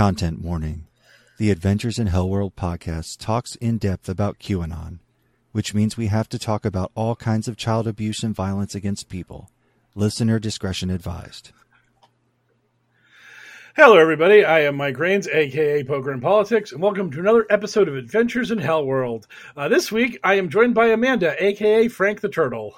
Content warning. The Adventures in Hellworld podcast talks in depth about QAnon, which means we have to talk about all kinds of child abuse and violence against people. Listener discretion advised. Hello, everybody. I am Mike Rains, aka Poker and Politics, and welcome to another episode of Adventures in Hell World. Uh, this week, I am joined by Amanda, aka Frank the Turtle.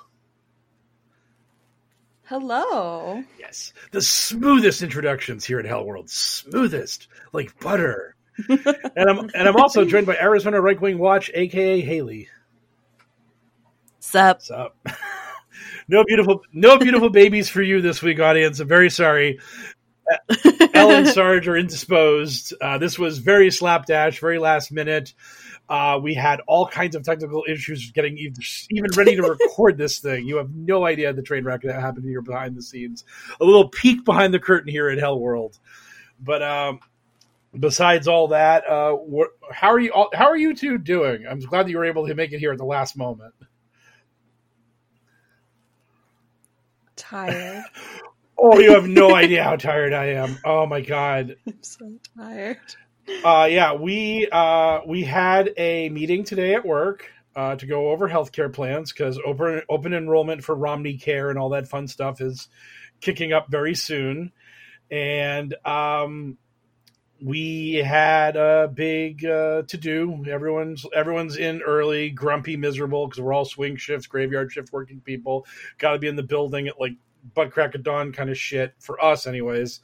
Hello. Yes, the smoothest introductions here at Hell World, smoothest like butter. and I'm and I'm also joined by Arizona Right Wing Watch, aka Haley. Sup? What's up? no beautiful, no beautiful babies for you this week, audience. I'm very sorry. Ellen Sarge are indisposed. Uh, this was very slapdash, very last minute. Uh, we had all kinds of technical issues getting even, ready to record this thing. You have no idea the train wreck that happened here behind the scenes. A little peek behind the curtain here at Hell World. But um, besides all that, uh, wh- how are you? All, how are you two doing? I'm glad that you were able to make it here at the last moment. Tired. Oh, you have no idea how tired I am. Oh my god. I'm so tired. Uh, yeah, we uh, we had a meeting today at work uh, to go over healthcare plans because open open enrollment for Romney Care and all that fun stuff is kicking up very soon, and um, we had a big uh, to do. Everyone's everyone's in early, grumpy, miserable because we're all swing shifts, graveyard shift working people. Got to be in the building at like butt crack of dawn kind of shit for us, anyways.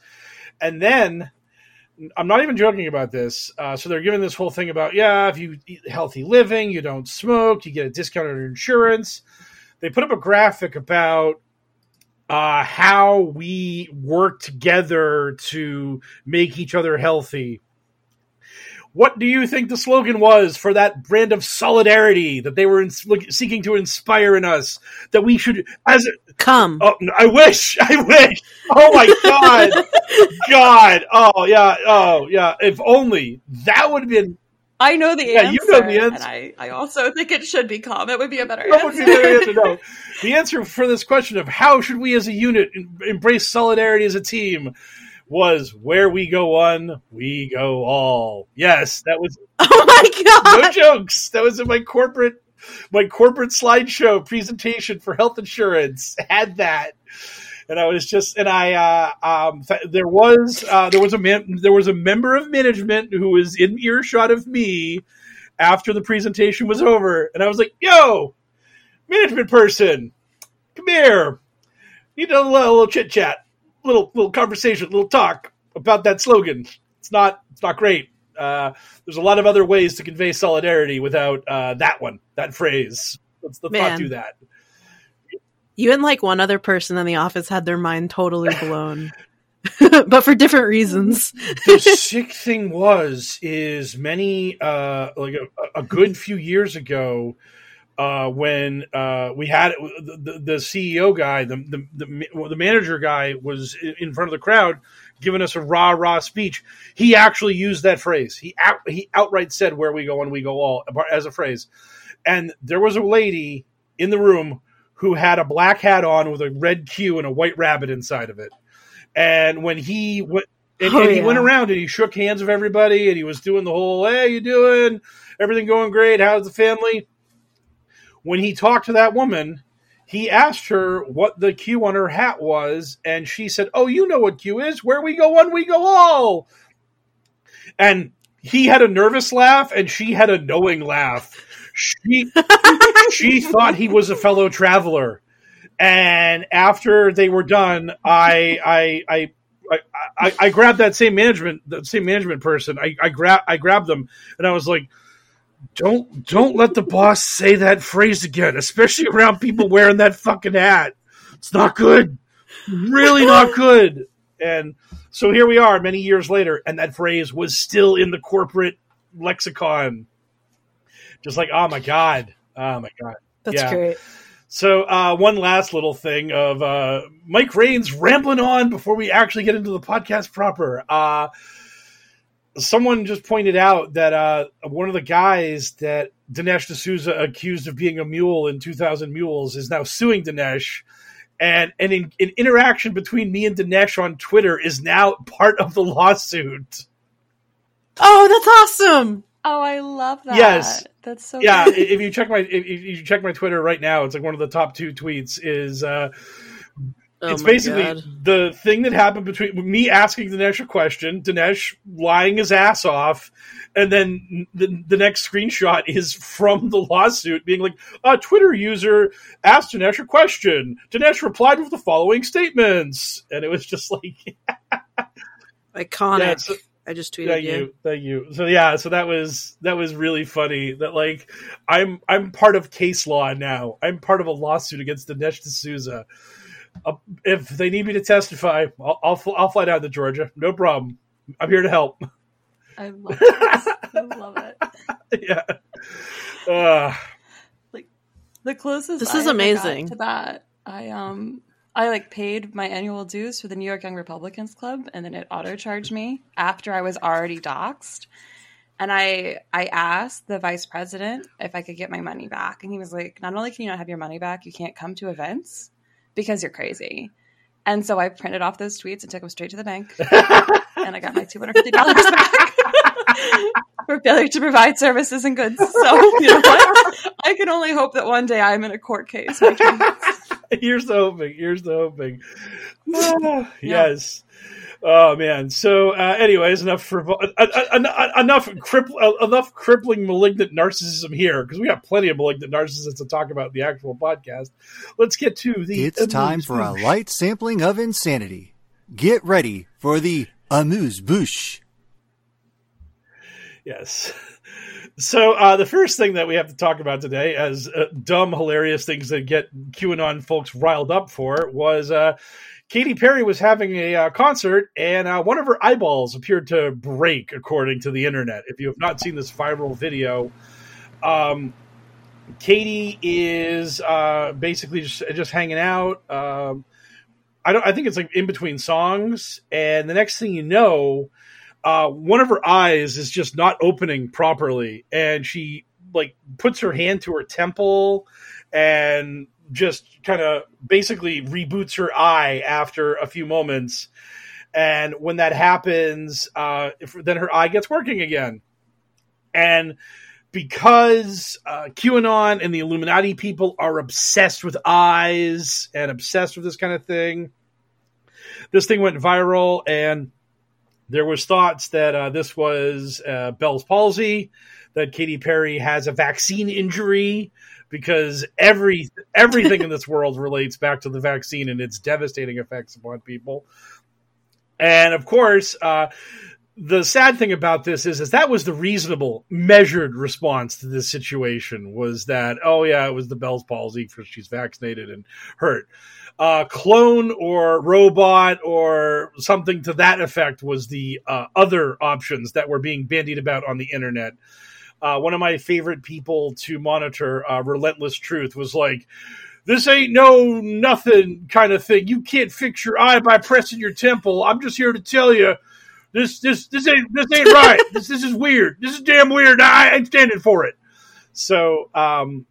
And then I'm not even joking about this. Uh, so they're giving this whole thing about yeah, if you eat healthy living, you don't smoke, you get a discount on insurance. They put up a graphic about uh, how we work together to make each other healthy. What do you think the slogan was for that brand of solidarity that they were in, seeking to inspire in us? That we should, as a, Come. Oh, I wish. I wish. Oh my god. god. Oh yeah. Oh yeah. If only that would have been. I know the Yeah, answer. you know the answer. And I, I also think it should be calm. It would be a better That would be answer. the answer. No. The answer for this question of how should we as a unit embrace solidarity as a team was where we go one, we go all. Yes, that was oh my god! no jokes. That was in my corporate my corporate slideshow presentation for health insurance. Had that, and I was just and I uh, um, there was uh, there was a man there was a member of management who was in earshot of me after the presentation was over, and I was like, "Yo, management person, come here. Need a little, little chit chat, little little conversation, little talk about that slogan. It's not it's not great." Uh, there's a lot of other ways to convey solidarity without uh, that one, that phrase. Let's, let's not do that. You and like one other person in the office had their mind totally blown, but for different reasons. the sick thing was is many uh like a, a good few years ago uh when uh we had the, the, ceo guy the, the the the manager guy was in- in front of the crowd giving us a rah rah speech. He actually used that phrase. He out, he outright said where we go and we go all as a phrase. And there was a lady in the room who had a black hat on with a red Q and a white rabbit inside of it. And when he went and, Oh, and he yeah. went around and he shook hands with everybody and he was doing the whole hey you doing? Everything going great? How's the family when he talked to that woman he asked her what the Q on her hat was, and she said, "Oh, you know what Q is? Where we go one, we go all." And he had a nervous laugh, and she had a knowing laugh. She she thought he was a fellow traveler, and after they were done, I I I. I, I, I grabbed that same management, the same management person. I, I grab, I grabbed them, and I was like, "Don't, don't let the boss say that phrase again, especially around people wearing that fucking hat. It's not good, really not good." And so here we are, many years later, and that phrase was still in the corporate lexicon. Just like, oh my god, oh my god, That's Yeah. great. So, uh, one last little thing of uh, Mike Rains rambling on before we actually get into the podcast proper. Uh, someone just pointed out that uh, one of the guys that Dinesh D'Souza accused of being a mule in 2000 Mules is now suing Dinesh. And an, in, an interaction between me and Dinesh on Twitter is now part of the lawsuit. Oh, that's awesome. Oh, I love that. Yes. That's so yeah, if you check my if if you check my Twitter right now, it's like one of the top two tweets is uh, Oh it's basically God. the thing that happened between me asking Dinesh a question, Dinesh lying his ass off, and then the, the next screenshot is from the lawsuit being like, a Twitter user asked Dinesh a question. Dinesh replied with the following statements. And it was just like, iconic. Yeah, so- I just tweeted thank you. you, thank you. So yeah, so that was that was really funny. That like I'm I'm part of case law now. I'm part of a lawsuit against Dinesh D'Souza. Uh, if they need me to testify, I'll I'll, fl- I'll fly down to Georgia. No problem. I'm here to help. I love this. I love it. yeah. Uh, The closest This I is ever amazing. to that, I um, I like paid my annual dues for the New York Young Republicans Club, and then it auto charged me after I was already doxxed. And I I asked the vice president if I could get my money back, and he was like, "Not only can you not have your money back, you can't come to events because you're crazy." And so I printed off those tweets and took them straight to the bank, and I got my two hundred fifty dollars back for failure to provide services and goods. So you know what? I can only hope that one day I'm in a court case. here's the hoping. Here's the hoping. Ah, Yes. Oh man. So, uh, anyways, enough for uh, uh, uh, enough uh, enough crippling malignant narcissism here because we got plenty of malignant narcissists to talk about in the actual podcast. Let's get to the. It's time for a light sampling of insanity. Get ready for the amuse bouche. Yes. So uh, the first thing that we have to talk about today, as uh, dumb, hilarious things that get QAnon folks riled up for, was uh, Katy Perry was having a uh, concert, and uh, one of her eyeballs appeared to break, according to the internet. If you have not seen this viral video, um, Katy is uh, basically just just hanging out. Um, I don't. I think it's like in between songs, and the next thing you know, uh, one of her eyes is just not opening properly, and she like puts her hand to her temple and just kind of basically reboots her eye after a few moments. And when that happens, uh, if, then her eye gets working again. And because uh, QAnon and the Illuminati people are obsessed with eyes and obsessed with this kind of thing, this thing went viral, and there was thoughts that uh, this was uh, Bell's palsy, that Katy Perry has a vaccine injury because every everything in this world relates back to the vaccine and its devastating effects upon people. And of course, uh, the sad thing about this is, is that was the reasonable, measured response to this situation. Was that oh yeah, it was the Bell's palsy for she's vaccinated and hurt. Uh, clone or robot or something to that effect was the uh, other options that were being bandied about on the internet. Uh, one of my favorite people to monitor, uh, Relentless Truth, was like, "This ain't no nothing kind of thing. You can't fix your eye by pressing your temple. I'm just here to tell you." This this this ain't this ain't right. this this is weird. This is damn weird. I ain't standing for it. So, um,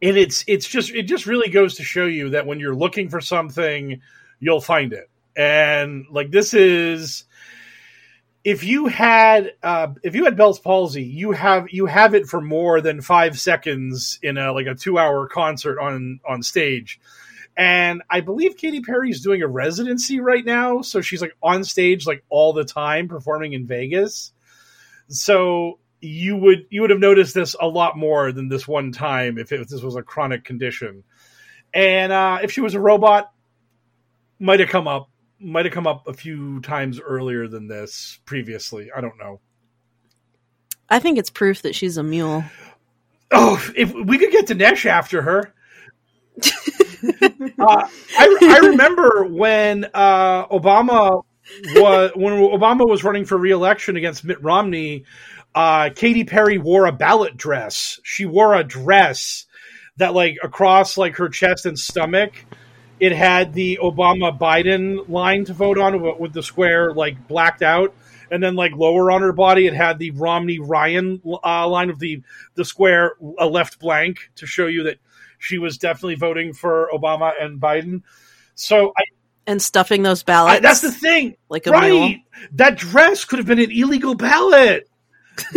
and it's it's just it just really goes to show you that when you're looking for something, you'll find it. And like this is if you had uh, if you had Bell's palsy, you have you have it for more than five seconds in a like a two hour concert on on stage. And I believe Katy Perry is doing a residency right now, so she's like on stage like all the time performing in Vegas. So you would you would have noticed this a lot more than this one time if, it, if this was a chronic condition. And uh, if she was a robot, might have come up might have come up a few times earlier than this previously. I don't know. I think it's proof that she's a mule. Oh, if we could get Dinesh after her. uh, I, I remember when uh, Obama was when Obama was running for re-election against Mitt Romney. Uh, Katy Perry wore a ballot dress. She wore a dress that, like, across like her chest and stomach, it had the Obama Biden line to vote on with the square like blacked out, and then like lower on her body, it had the Romney Ryan uh, line of the the square uh, left blank to show you that she was definitely voting for Obama and Biden. So I, and stuffing those ballots. I, that's the thing, like a right? mule. That dress could have been an illegal ballot.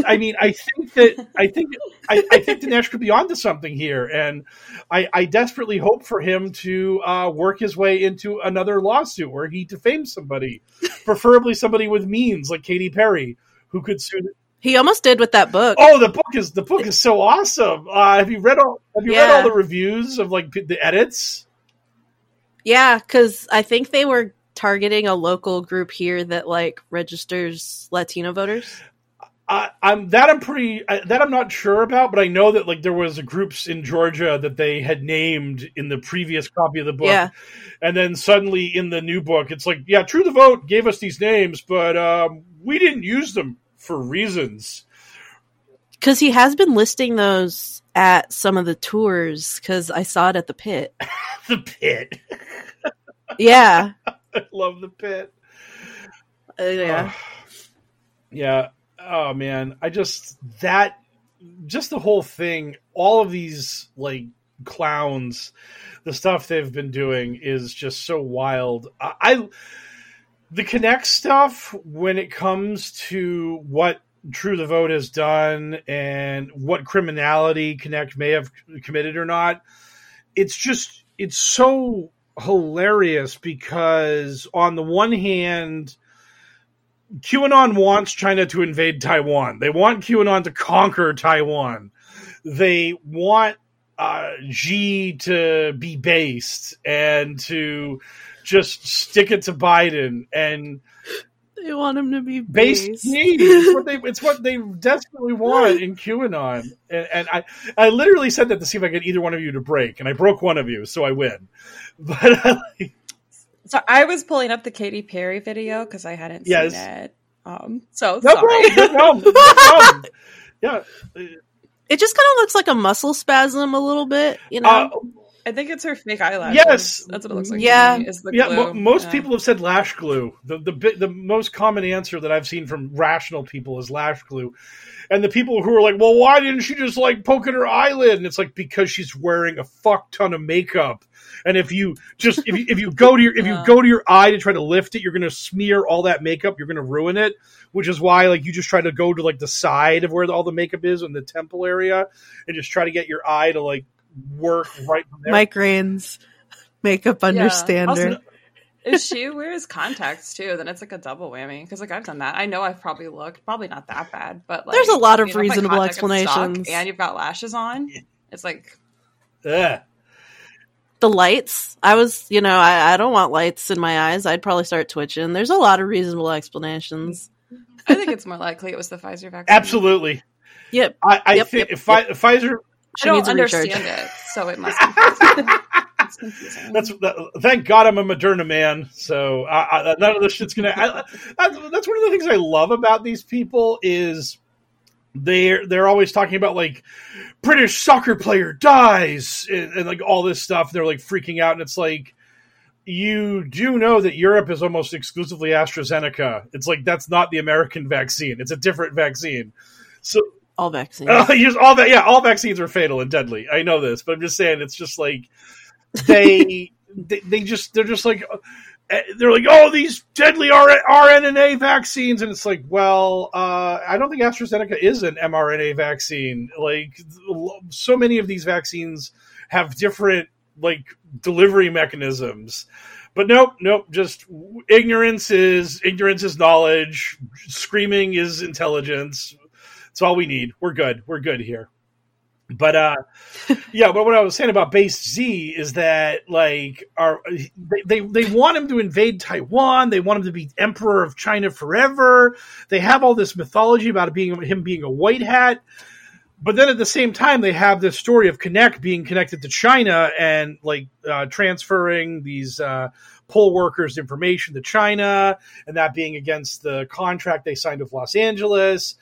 I mean, I think that I think I, I think Dinesh could be onto something here, and I, I desperately hope for him to uh, work his way into another lawsuit where he defames somebody, preferably somebody with means like Katy Perry, who could sue. He almost did with that book. Oh, the book is the book is so awesome. Uh, have you read all Have you read all the reviews of like the edits? Yeah, because I think they were targeting a local group here that like registers Latino voters. I, I'm that I'm pretty I, that I'm not sure about, but I know that like there was groups in Georgia that they had named in the previous copy of the book, Yeah. and then suddenly in the new book, it's like, yeah, True the Vote gave us these names, but um, we didn't use them for reasons. Because he has been listing those at some of the tours. Because I saw it at the pit. the pit, Yeah, I love the pit. Uh, yeah. Yeah. Oh man, I just that just the whole thing, all of these like clowns, the stuff they've been doing is just so wild. I, I the Konnech stuff when it comes to what True the Vote has done and what criminality Konnech may have committed or not. It's just it's so hilarious because on the one hand QAnon wants China to invade Taiwan. They want QAnon to conquer Taiwan. They want uh, Xi to be based and to just stick it to Biden and They want him to be based. based. It's what they it's what they desperately want in QAnon. And, and I I literally said that to see if I get either one of you to break, and I broke one of you, so I win. But uh, So I was pulling up the Katy Perry video because I hadn't Yes. seen it. Um, so no sorry. problem, no problem, no problem. Yeah. It just kind of looks like a muscle spasm a little bit, you know. Uh, I think it's her fake eyelashes. Yes. that's what it looks like. to Yeah. me, is the yeah, glue. mo- most Yeah. people have said lash glue. The the bi- the most common answer that I've seen from rational people is lash glue, and the people who are like, "Well, why didn't she just like poke at her eyelid?" And it's like because she's wearing a fuck ton of makeup, and if you just if you, if you go to your if you go to your eye to try to lift it, you're gonna smear all that makeup. You're gonna ruin it, which is why like you just try to go to like the side of where all the makeup is in the temple area, and just try to get your eye to like work right from there. Mike Rains, makeup Yeah. understander. Also, if she wears contacts too, then it's like a double whammy. Because like I've done that. I know I've probably looked probably not that bad, but like, There's a lot of you know, reasonable contacts get stuck explanations. and you've got lashes on. It's like Ugh. The lights. I was, you know, I, I don't want lights in my eyes. I'd probably start twitching. There's a lot of reasonable explanations. I think it's more likely it was the Pfizer vaccine. Absolutely. Yep. I, I Yep, think yep, if Pfi- Pfizer. She I don't a recharge. understand it, so it must be. Pfizer. it's confusing. That's that, thank God I'm a Moderna man. So I, I, none of this shit's gonna. I, that's, that's one of the things I love about these people is they're they're always talking about like British soccer player dies and, and like all this stuff. They're like freaking out, and it's like you do know that Europe is almost exclusively AstraZeneca. It's like that's not the American vaccine. It's a different vaccine. So All vaccines. uh, all that. Yeah, all vaccines are fatal and deadly. I know this, but I'm just saying it's just like they they, they just they're just like they're like, oh, these deadly RNA vaccines, and it's like, well, uh, I don't think AstraZeneca is an mRNA vaccine. Like, so many of these vaccines have different like delivery mechanisms. But nope, nope. Just ignorance is ignorance is knowledge. Screaming is intelligence. It's all we need. We're good. We're good here. But uh, yeah. But what I was saying about Based Xi is that like, are they, they they want him to invade Taiwan? They want him to be emperor of China forever. They have all this mythology about it being him being a white hat but then at the same time they have this story of Konnech being connected to China and like uh, transferring these uh, poll workers information to China and that being against the contract they signed with Los Angeles.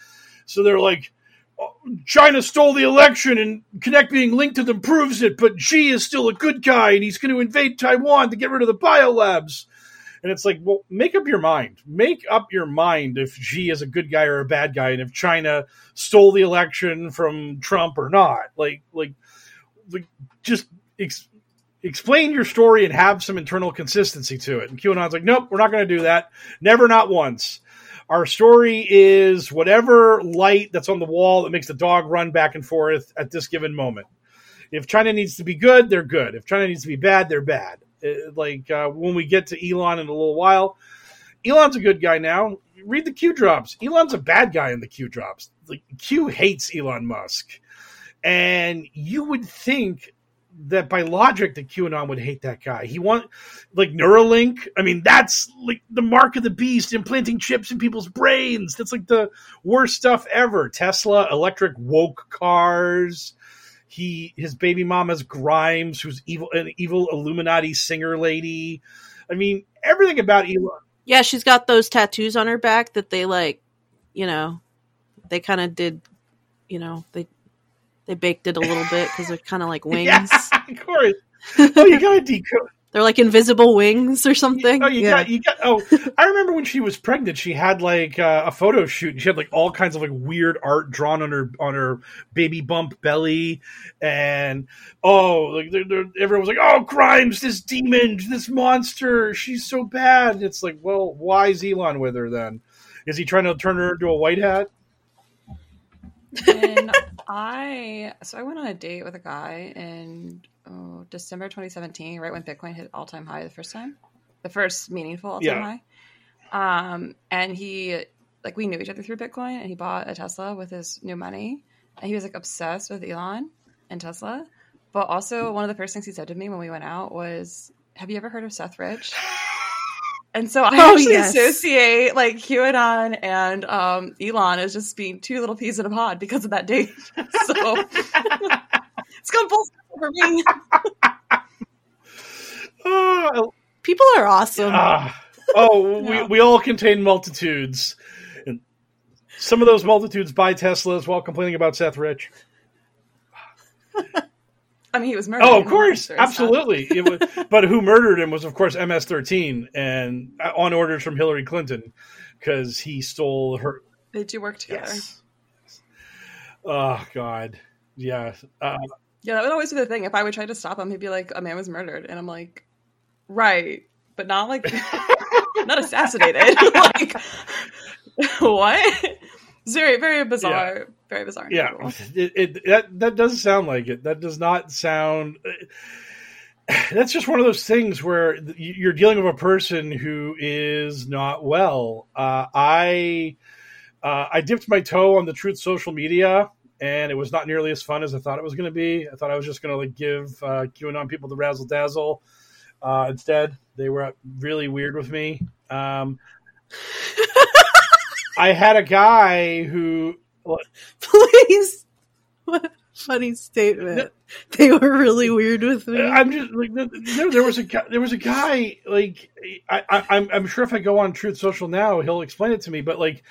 So they're like, China stole the election and Konnech being linked to them proves it, but Xi is still a good guy and he's going to invade Taiwan to get rid of the biolabs. And it's like, well, make up your mind. Make up your mind if Xi is a good guy or a bad guy, and if China stole the election from Trump or not. Like, like, like just ex- explain your story and have some internal consistency to it. And QAnon's like, nope, we're not going to do that. Never, not once. Our story is whatever light that's on the wall that makes the dog run back and forth at this given moment. If China needs to be good, they're good. If China needs to be bad, they're bad. Uh, like uh, when we get to Elon in a little while, Elon's a good guy now. Read the Q drops. Elon's a bad guy in the Q drops. Like Q hates Elon Musk, and you would think that by logic that QAnon would hate that guy. He want like Neuralink. I mean, that's like the mark of the beast, implanting chips in people's brains. That's like the worst stuff ever. Tesla, electric woke cars. He his baby mama's Grimes, who's evil an evil Illuminati singer lady. I mean, everything about Elon. Yeah, she's got those tattoos on her back that they like, you know, they kind of did, you know, they they baked it a little bit because they're kind of like wings. yeah, of course. Oh, you gotta decode. They're like invisible wings or something. Oh, you yeah. got, you got. Oh, I remember when she was pregnant, she had like uh, a photo shoot, and she had like all kinds of like weird art drawn on her on her baby bump belly, and oh, like they're, they're, everyone was like, "Oh, Grimes, this demon, this monster, she's so bad." And it's like, well, why is Elon with her then? Is he trying to turn her into a white hat? and I so I went on a date with a guy in oh, December 2017, right when Bitcoin hit all time high the first time, the first meaningful all time Yeah. high. Um, and he like we knew each other through Bitcoin, and he bought a Tesla with his new money, and he was like obsessed with Elon and Tesla. But also, one of the first things he said to me when we went out was, "Have you ever heard of Seth Rich?" And so I Oh, actually yes. associate like QAnon and um, Elon as just being two little peas in a pod because of that date. So it's gone full circle for me. Oh, People are awesome. Ah. oh, we, we all contain multitudes. And some of those multitudes buy Teslas while complaining about Seth Rich. I mean, he was murdered. Oh, of course, monster and stuff. absolutely. It was, but who murdered him was, of course, MS-13, and uh, on orders from Hillary Clinton, because he stole her. They do work together. Yes. Oh God, yeah. Uh, Yeah, that would always be the thing. If I would try to stop him, he'd be like, "A man was murdered," and I'm like, "Right," but not like not assassinated. like what? It's very, very bizarre. Very bizarre. yeah, it, it that that does sound like it. That does not sound. That's just one of those things where you're dealing with a person who is not well. Uh, I uh, I dipped my toe on the Truth social media, and it was not nearly as fun as I thought it was going to be. I thought I was just going to like give uh, QAnon people the razzle dazzle. Uh, instead, they were really weird with me. Um, I had a guy who Please. What a funny statement. They were really weird with me. I'm just like there, there was a guy, there was a guy like I, I I'm I'm sure if I go on Truth Social now he'll explain it to me, but like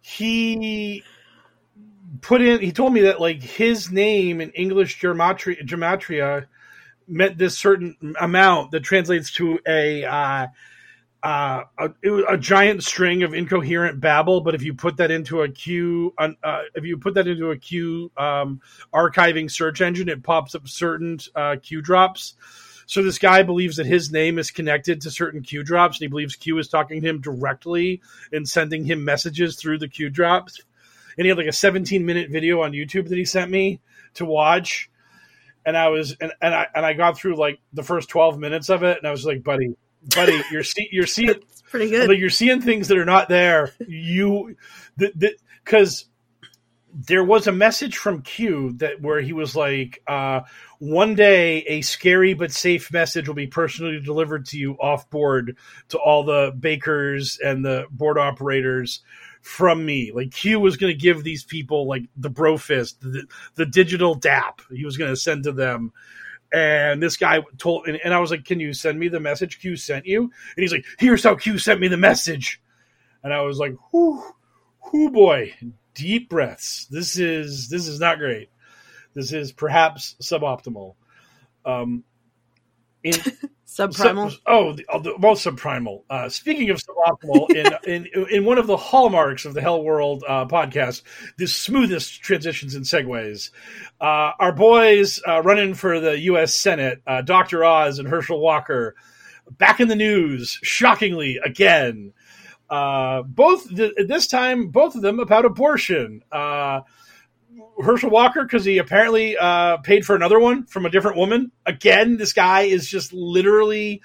he put in he told me that like his name in English gematria gematria meant this certain amount that translates to a uh, uh, a, a giant string of incoherent babble. But if you put that into a Q, uh, if you put that into a Q um, archiving search engine, it pops up certain uh, Q drops. So this guy believes that his name is connected to certain Q drops, and he believes Q is talking to him directly and sending him messages through the Q drops. And he had like a 17 minute video on YouTube that he sent me to watch. And I was and, and I and I got through like the first 12 minutes of it, and I was like, buddy, buddy, you're see, you're seeing It's pretty good. like you're seeing things that are not there. You because there was a message from Q that where he was like, uh, one day a scary but safe message will be personally delivered to you off board to all the bakers and the board operators from me. Like Q was going to give these people like the bro fist, the, the digital dap. He was going to send to them. And this guy told, and, and I was like, "Can you send me the message Q sent you?" And he's like, "Here's how Q sent me the message." And I was like, "Whoo, whoo, boy, deep breaths. This is this is not great. This is perhaps suboptimal." Um, in Subprimal. Sub- oh, the, oh, the most subprimal. Uh, speaking of suboptimal, in, in in one of the hallmarks of the Hell World uh, podcast, the smoothest transitions and segues. Uh, our boys uh, running for the U.S. Senate, uh, Dr. Oz and Herschel Walker, back in the news, shockingly again. Uh, both th- this time, both of them about abortion. Herschel Walker because he apparently uh, paid for another one from a different woman. Again, this guy is just literally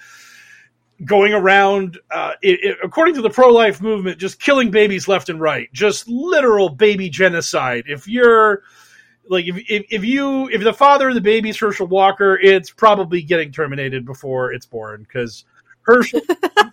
going around, uh, it, it- according to the pro life movement, just killing babies left and right. Just literal baby genocide. If you're like, if, if, if you, if the father of the baby is Herschel Walker, it's probably getting terminated before it's born because Herschel,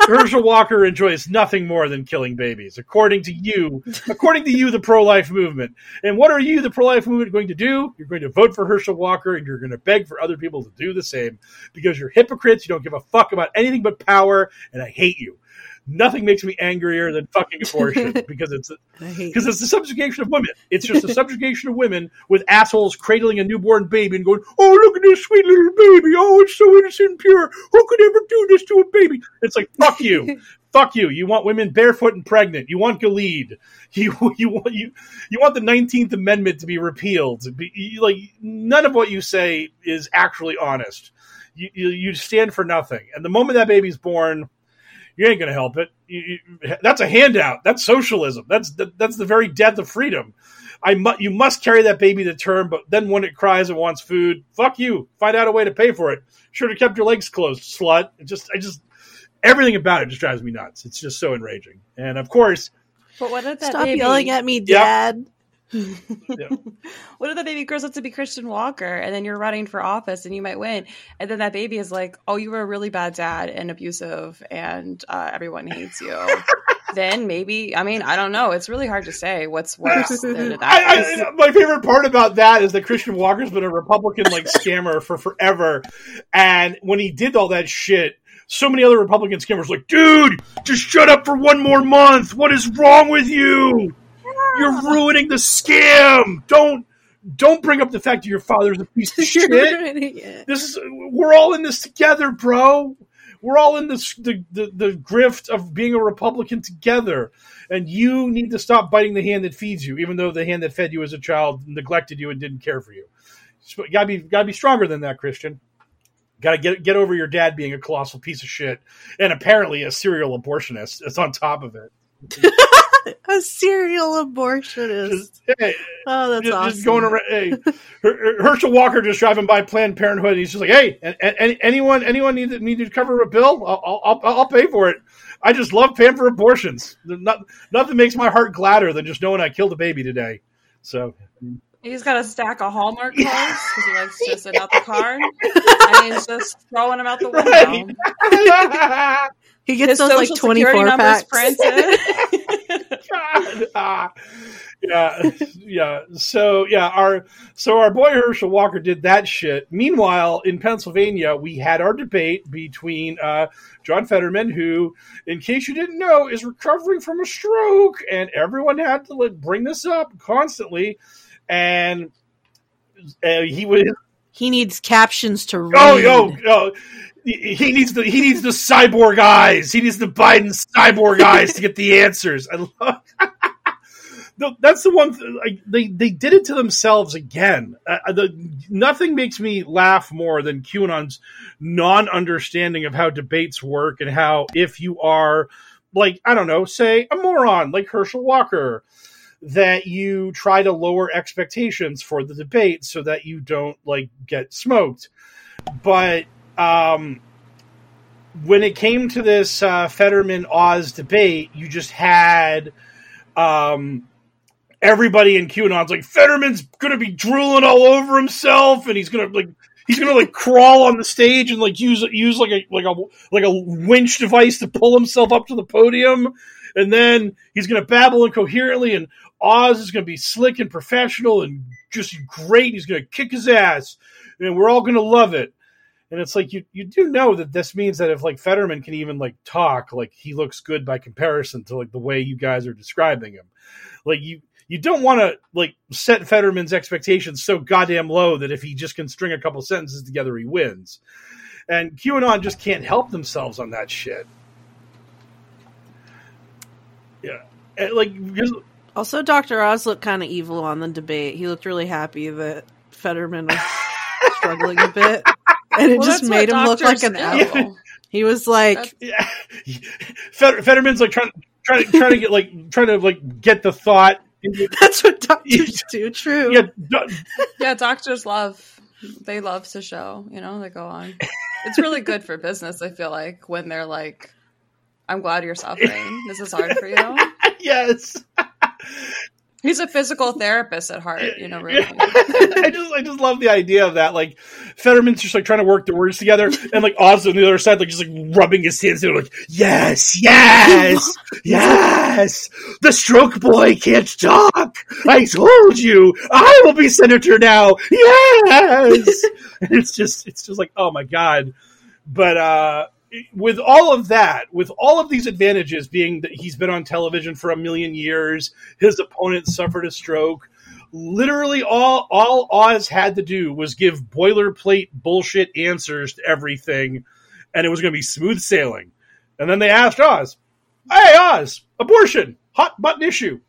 Herschel Walker enjoys nothing more than killing babies, according to you, according to you, the pro life movement. And what are you, the pro life movement, going to do? You're going to vote for Herschel Walker and you're going to beg for other people to do the same because you're hypocrites. You don't give a fuck about anything but power, and I hate you. Nothing makes me angrier than fucking abortion because it's because it's the subjugation of women. It's just the subjugation of women with assholes cradling a newborn baby and going, "Oh, look at this sweet little baby! Oh, it's so innocent and pure. Who could ever do this to a baby?" It's like, fuck you, fuck you. You want women barefoot and pregnant. You want Gilead. You you want you you want the Nineteenth Amendment to be repealed. Be, you, like none of what you say is actually honest. You, you you stand for nothing. And the moment that baby's born, you ain't going to help it. You, you, that's a handout. That's socialism. That's the, that's the very death of freedom. I mu- you must carry that baby to term, but then when it cries and wants food, fuck you. Find out a way to pay for it. Should have kept your legs closed, slut. It just, I just, everything about it just drives me nuts. It's just so enraging. And of course, But what if that Stop baby, yelling at me, Dad. What if the baby grows up to be Christian Walker and then you're running for office and you might win? And then that baby is like, oh, you were a really bad dad and abusive and uh, everyone hates you. then maybe, I mean, I don't know. It's really hard to say what's worse than that. I, I, my favorite part about that is that Christian Walker's been a Republican like scammer for forever, and when he did all that shit, so many other Republican scammers were like, dude, just shut up for one more month. What is wrong with you? You're ruining the scam. Don't don't bring up the fact that your father's a piece of shit. Yeah. This is we're all in this together, bro. We're all in this the, the the grift of being a Republican together, and you need to stop biting the hand that feeds you, even though the hand that fed you as a child neglected you and didn't care for you. So, you gotta be gotta be stronger than that, Christian. Gotta get get over your dad being a colossal piece of shit and apparently a serial abortionist. It's on top of it. A serial abortionist. Just, hey, Oh, that's just, awesome. just going around. Hey, Her- Her- Herschel Walker just driving by Planned Parenthood. And he's just like, "Hey, a- a- anyone, anyone need to, need to cover a bill? I'll, I'll, I'll pay for it. I just love paying for abortions. Not, nothing makes my heart gladder than just knowing I killed a baby today. So, He's got a stack of Hallmark cards because he likes to sit out the car, and he's just throwing them out the window. God, he gets His those like social twenty numbers packs. printed. Ah, yeah, yeah. So yeah, our so our boy Herschel Walker did that shit. Meanwhile, in Pennsylvania, we had our debate between uh, John Fetterman, who, in case you didn't know, is recovering from a stroke, and everyone had to like bring this up constantly, and uh, he was He needs captions to read. oh yo oh, he needs the he needs the cyborg eyes. He needs the Biden cyborg eyes to get the answers. I love that's the one. Th- they they did it to themselves again. Uh, the nothing makes me laugh more than QAnon's non-understanding of how debates work and how if you are like I don't know, say a moron like Herschel Walker, that you try to lower expectations for the debate so that you don't like get smoked. But um, when it came to this uh, Fetterman Oz debate, you just had um, everybody in QAnon's like Fetterman's gonna be drooling all over himself, and he's gonna like he's gonna like crawl on the stage and like use use like a like a like a winch device to pull himself up to the podium, and then he's gonna babble incoherently, and Oz is gonna be slick and professional and just great. He's gonna kick his ass, and we're all gonna love it. And it's like you you do know that this means that if like Fetterman can even like talk, like he looks good by comparison to like the way you guys are describing him. Like you you don't want to like set Fetterman's expectations so goddamn low that if he just can string a couple sentences together, he wins. And QAnon just can't help themselves on that shit. Yeah, and, like because Also, Dr. Oz looked kind of evil on the debate. He looked really happy that Fetterman was struggling a bit. And it Well, just made him look like an owl. apple. He was like, yeah, Fetterman's like trying trying trying to get like trying to like get the thought. that's what doctors do. True. Yeah, do- Yeah, doctors love they love to show, you know, they go on. It's really good for business, I feel like, when they're like, I'm glad you're suffering. This is hard for you. yes. He's a physical therapist at heart, you know, really. I just I just love the idea of that. Like Fetterman's just like trying to work the words together, and like Oz on the other side, like just like rubbing his hands together, like yes, yes, yes. The stroke boy can't talk. I told you, I will be senator now. Yes, and it's just it's just like oh my god. But uh, with all of that, with all of these advantages, being that he's been on television for a million years, his opponent suffered a stroke literally all all Oz had to do was give boilerplate bullshit answers to everything, and it was going to be smooth sailing. And then they asked Oz, "Hey Oz, abortion, hot button issue.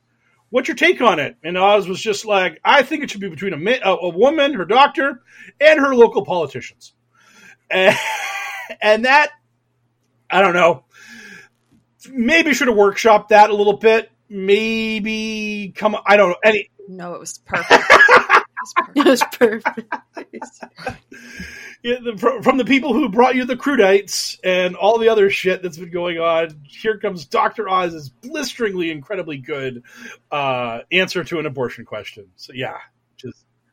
What's your take on it?" And Oz was just like, "I think it should be between a a woman, her doctor, and her local politicians." And, and that, I don't know. Maybe should have workshopped that a little bit. Maybe come. I don't know. Any No, it was perfect. It was perfect. It was perfect. Yeah, the, from the people who brought you the crudites and all the other shit that's been going on, here comes Dr. Oz's blisteringly incredibly good uh, answer to an abortion question. So yeah,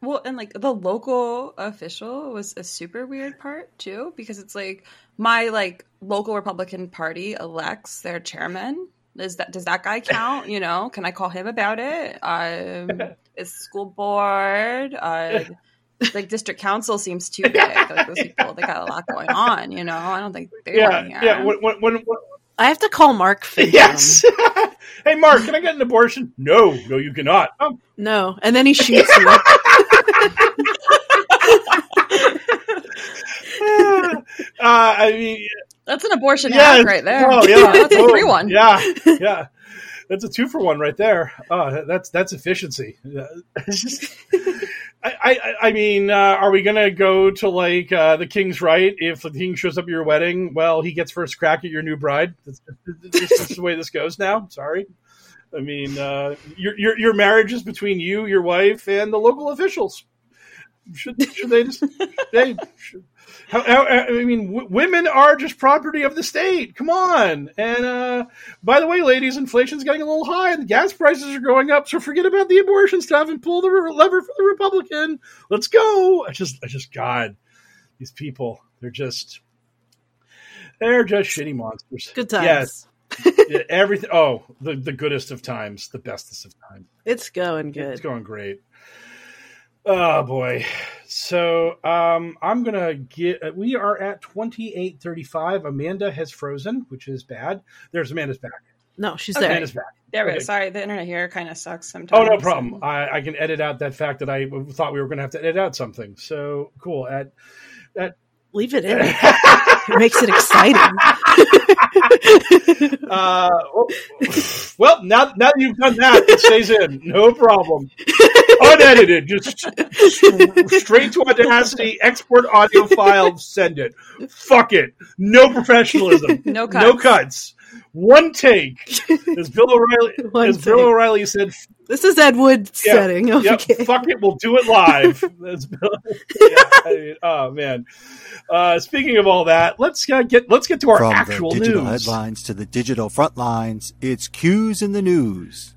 Well, and like the local official was a super weird part too, because it's like my like local Republican Party elects their chairman. Is that does that guy count? You know, can I call him about it? Um, is school board, uh, like district council seems too big. Like those people, they got a lot going on. You know, I don't think they yeah, belong here. yeah. When, when, when, when- I have to call Mark Finkel. yes. hey, Mark, can I get an abortion? No, no, you cannot. Oh, No. And then he shoots me. uh, I mean, That's an abortion yeah, act right there. Oh, yeah, that's a free one. Yeah, yeah. That's a two for one right there. Oh, that's that's efficiency. Just, I, I, I mean, uh, are we gonna go to like uh, the king's right? If the king shows up at your wedding, well, he gets first crack at your new bride. That's, that's just the way this goes now. Sorry. I mean, uh, your, your your marriage is between you, your wife, and the local officials. Should should they just they should, how, how, I mean, w- women are just property of the state. Come on. And uh, by the way, ladies, inflation's getting a little high, and the gas prices are going up. So forget about the abortion stuff and pull the re- lever for the Republican. Let's go. I just, I just, God, these people, they're just, they're just shitty monsters. Good times. Yes. Yeah, everything. Oh, the the goodest of times, the bestest of times. It's going good. It's going great. Oh boy. So um I'm gonna get we are at twenty eight thirty five. Amanda has frozen, which is bad. There's Amanda's back. No, she's Okay. there. Amanda's back. There we go. Sorry, the internet here kind of sucks sometimes. Oh no problem. I, I can edit out that fact that I thought we were gonna have to edit out something. So cool. At at Leave it in. It makes it exciting. Uh, well, well, now now that you've done that, it stays in. No problem. Unedited, just s- straight to Audacity, export audio file, send it. Fuck it. No professionalism. No No cuts. cuts. One take. As Bill O'Reilly, One as Bill. O'Reilly said, This is Ed Wood yeah, setting. yep, Okay. fuck it, we'll do it live. That's Bill. Yeah, I mean, oh man. Uh, speaking of all that, let's uh, get let's get to our From actual the digital news. headlines to the digital front lines, it's cues in the news.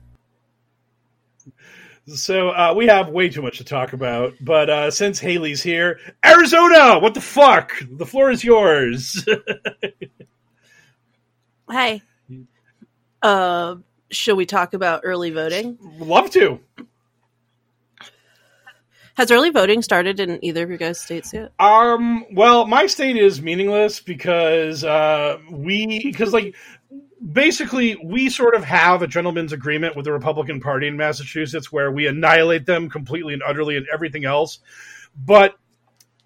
So uh, we have way too much to talk about, but uh, since Haley's here, Arizona, what the fuck? The floor is yours. Hey. Uh, should we talk about early voting? Love to. Has early voting started in either of your guys' states yet? Um. Well, my state is meaningless because uh, we because like basically we sort of have a gentleman's agreement with the Republican Party in Massachusetts where we annihilate them completely and utterly and everything else. But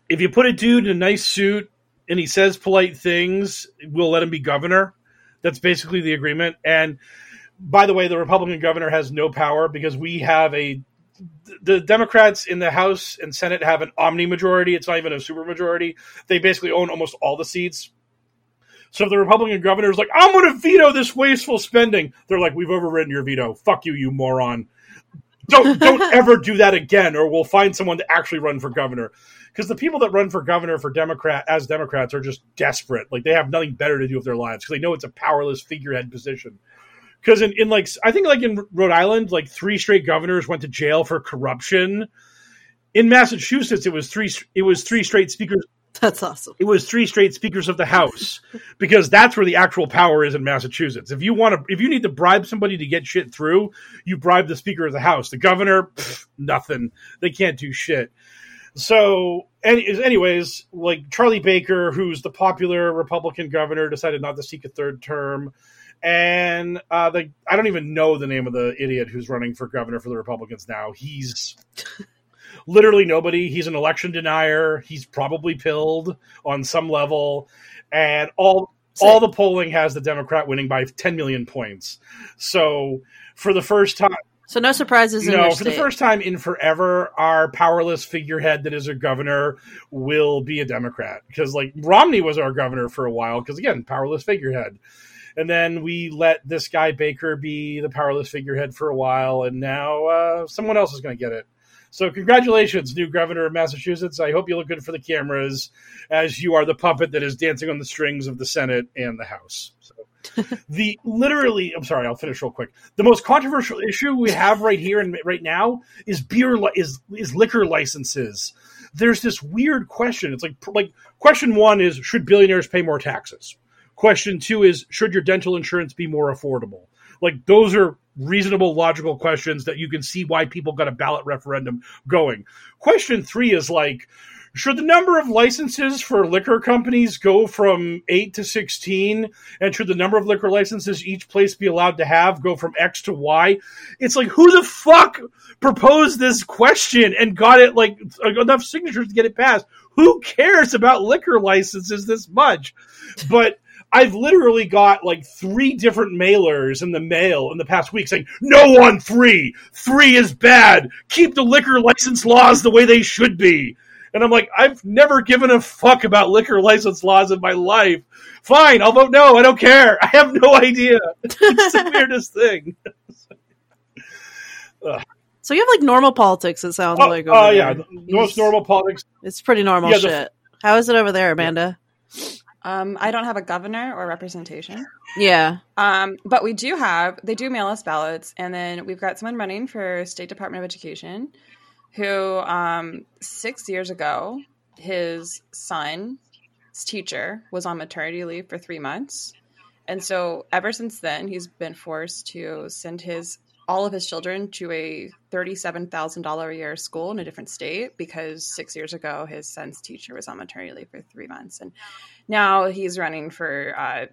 if you put a dude in a nice suit and he says polite things, we'll let him be governor. That's basically the agreement. And by the way, the Republican governor has no power because we have a the Democrats in the House and Senate have an omni majority. It's not even a supermajority. They basically own almost all the seats. So if the Republican governor is like, I'm going to veto this wasteful spending, they're like, we've overridden your veto. Fuck you, you moron. Don't don't ever do that again, or we'll find someone to actually run for governor. Because the people that run for governor for Democrat as Democrats are just desperate. Like they have nothing better to do with their lives because they know it's a powerless figurehead position because in, in like I think like in Rhode Island, like three straight governors went to jail for corruption. In Massachusetts, it was three. It was three straight speakers. That's awesome. It was three straight speakers of the House because that's where the actual power is in Massachusetts. If you want to, if you need to bribe somebody to get shit through, you bribe the Speaker of the House. The governor, pff, nothing. They can't do shit. So, any, anyways, like Charlie Baker, who's the popular Republican governor, decided not to seek a third term and uh, the I don't even know the name of the idiot who's running for governor for the Republicans now. He's literally nobody. He's an election denier. He's probably pilled on some level, and all all the polling has the Democrat winning by 10 million points. So for the first time, So no surprises no, your for the first time in forever, our powerless figurehead that is a governor will be a Democrat because like Romney was our governor for a while because again, powerless figurehead. And then we let this guy Baker be the powerless figurehead for a while, and now uh, someone else is going to get it. So, congratulations, new governor of Massachusetts. I hope you look good for the cameras as you are the puppet that is dancing on the strings of the Senate and the House. So, the literally, I'm sorry, I'll finish real quick. The most controversial issue we have right here and right now is beer li- is is liquor licenses. There's this weird question. It's like like question one is should billionaires pay more taxes? Question two is should your dental insurance be more affordable? Like those are reasonable, logical questions that you can see why people got a ballot referendum going. Question three is like, should the number of licenses for liquor companies go from eight to 16? And should the number of liquor licenses each place be allowed to have go from X to Y? It's like, who the fuck proposed this question and got it like enough signatures to get it passed? Who cares about liquor licenses this much? But I've literally got like three different mailers in the mail in the past week saying, no on three. Three is bad. Keep the liquor license laws the way they should be. And I'm like, I've never given a fuck about liquor license laws in my life. Fine, I'll vote no. I don't care. I have no idea. It's the weirdest thing. so you have like normal politics. It sounds Oh, like. oh, over yeah. Most normal politics. It's pretty normal Yeah, the- shit. How is it over there, Amanda? Um, I don't have a governor or representation. Yeah. Um, but we do have they do mail us ballots, and then we've got someone running for State Department of Education, who um, six years ago his son's teacher was on maternity leave for three months, and so ever since then he's been forced to send his all of his children to a thirty-seven thousand dollar a year school in a different state because six years ago his son's teacher was on maternity leave for three months, and now he's running for uh,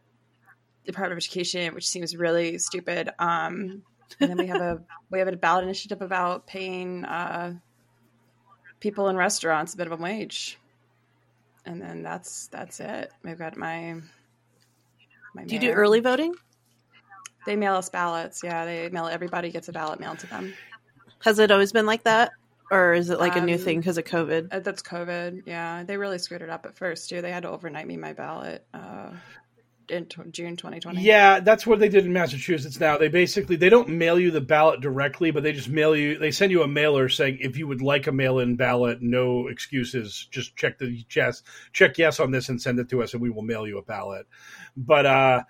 Department of Education, which seems really stupid. Um, and then we have a we have a ballot initiative about paying uh, people in restaurants a minimum wage. and then that's that's it. I've got my. my Do you do early voting? They mail us ballots. Yeah, they mail. Everybody gets a ballot mailed to them. Has it always been like that, or is it like a new Um, thing because of COVID? Uh, That's COVID. Yeah, they really screwed it up at first too. They had to overnight me my ballot uh, in t- June 2020. Yeah, that's what they did in Massachusetts now. They basically they don't mail you the ballot directly, but they just mail you they send you a mailer saying if you would like a mail-in ballot, no excuses, just check the yes, check yes on this and send it to us and we will mail you a ballot. But uh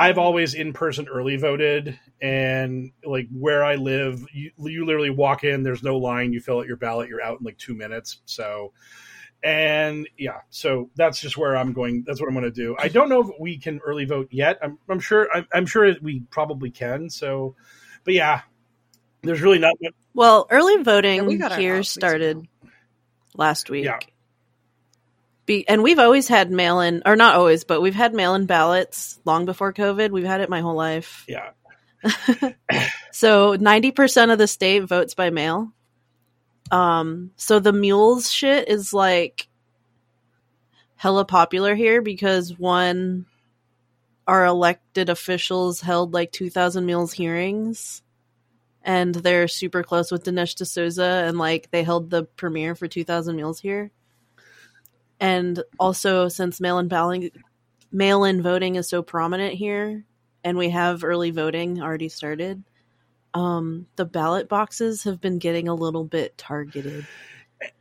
I've always in person early voted and like where I live, you, you literally walk in, there's no line, you fill out your ballot, you're out in like 2 minutes. So and yeah, so that's just where I'm going. That's what I'm going to do. I don't know if we can early vote yet. I'm, I'm sure. I'm, I'm sure we probably can. So, but yeah, there's really not. Well, early Yeah, we voting here ballots weeks ago. started last week. Yeah. Be, and we've always had mail in, or not always, but we've had mail in ballots long before COVID. We've had it my whole life. Yeah, So 90% of the state votes by mail. Um, so the mules shit is like hella popular here because one, our elected officials held like 2,000 mules hearings and they're super close with Dinesh D'Souza and like they held the premiere for 2,000 mules here. And also since mail-in balloting, mail-in voting is so prominent here and we have early voting already started um the ballot boxes have been getting a little bit targeted.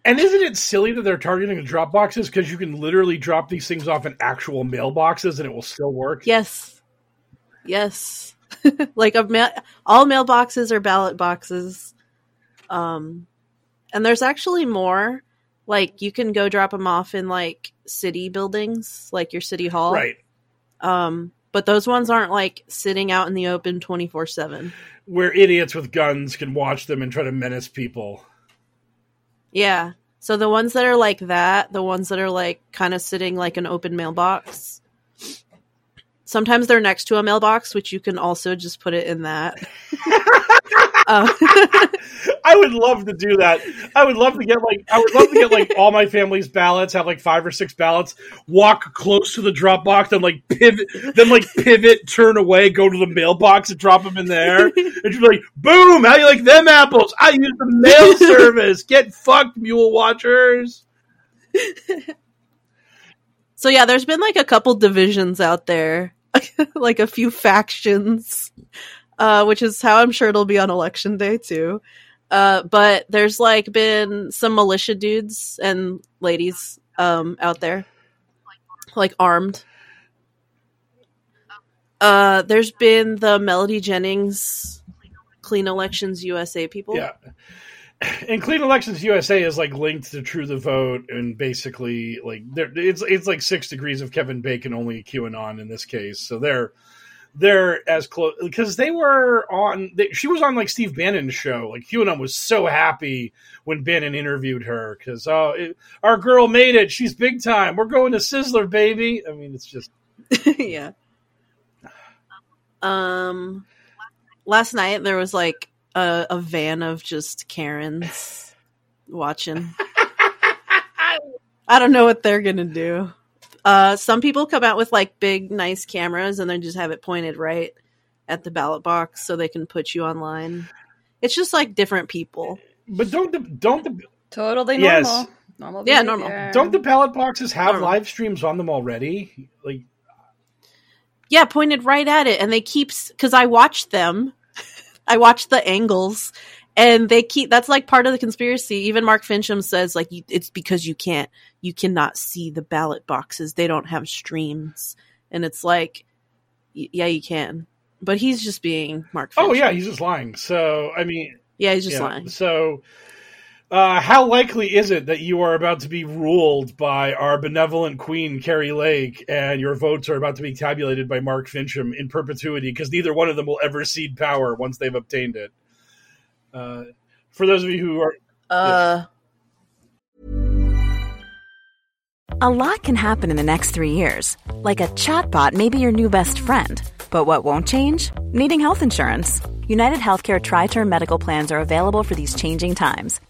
And isn't it silly that they're targeting the drop boxes? Because you can literally drop these things off in actual mailboxes and it will still work? yes. Yes. Like a ma- all mailboxes are ballot boxes. Um and there's actually more like you can go drop them off in like city buildings like your city hall Right. um but those ones aren't like sitting out in the open 24 7 Where idiots with guns can watch them and try to menace people. Yeah. So the ones that are like that, the ones that are like kind of sitting like an open mailbox. Sometimes they're next to a mailbox, which you can also just put it in that. Uh, I would love to do that. I would love to get like I would love to get like all my family's ballots, have like five or six ballots, walk close to the drop box, then like pivot, then like pivot, turn away, go to the mailbox and drop them in there. And you're like, boom! How you like them apples? I use the mail service. Get fucked, mule watchers. so yeah, there's been like a couple divisions out there, like a few factions, uh, which is how I'm sure it'll be on election day too. Uh, but there's like been some militia dudes and ladies um, out there, like armed. Uh, there's been the Melody Jennings Clean Elections USA people. Yeah. And Clean Elections USA is like linked to True the Vote, and basically like it's it's like six degrees of Kevin Bacon, only QAnon in this case. So they're they're as close because they were on. They, she was on like Steve Bannon's show. Like QAnon was so happy when Bannon interviewed her because oh, it, our girl made it. She's big time. We're going to Sizzler, baby. I mean, it's just yeah. Um, last night there was like a, a van of just Karens watching. I don't know what they're gonna do. Uh, some people come out with like big, nice cameras and then just have it pointed right at the ballot box so they can put you online. It's just like different people. but don't the don't the Totally normal. Yes. Normal. Yeah, behavior. normal. don't the ballot boxes have Normal. live streams on them already? Like Yeah, pointed right at it, and they keep because I watched them. I watched the angles, and they keep. That's like part of the conspiracy. Even Mark Finchem says like you, it's because you can't, you cannot see the ballot boxes. They don't have streams, and it's like, y- yeah, you can, but he's just being Mark. Finchem. oh yeah, he's just lying. So I mean, yeah, he's just Yeah, lying. So, uh, how likely is it that you are about to be ruled by our benevolent queen, Kari Lake, and your votes are about to be tabulated by Mark Finchem in perpetuity because neither one of them will ever cede power once they've obtained it? Uh, for those of you who are, Uh, A lot can happen in the next three years. Like a chatbot may be your new best friend. But what won't change? Needing health insurance. United Healthcare Tri Term Medical Plans are available for these changing times.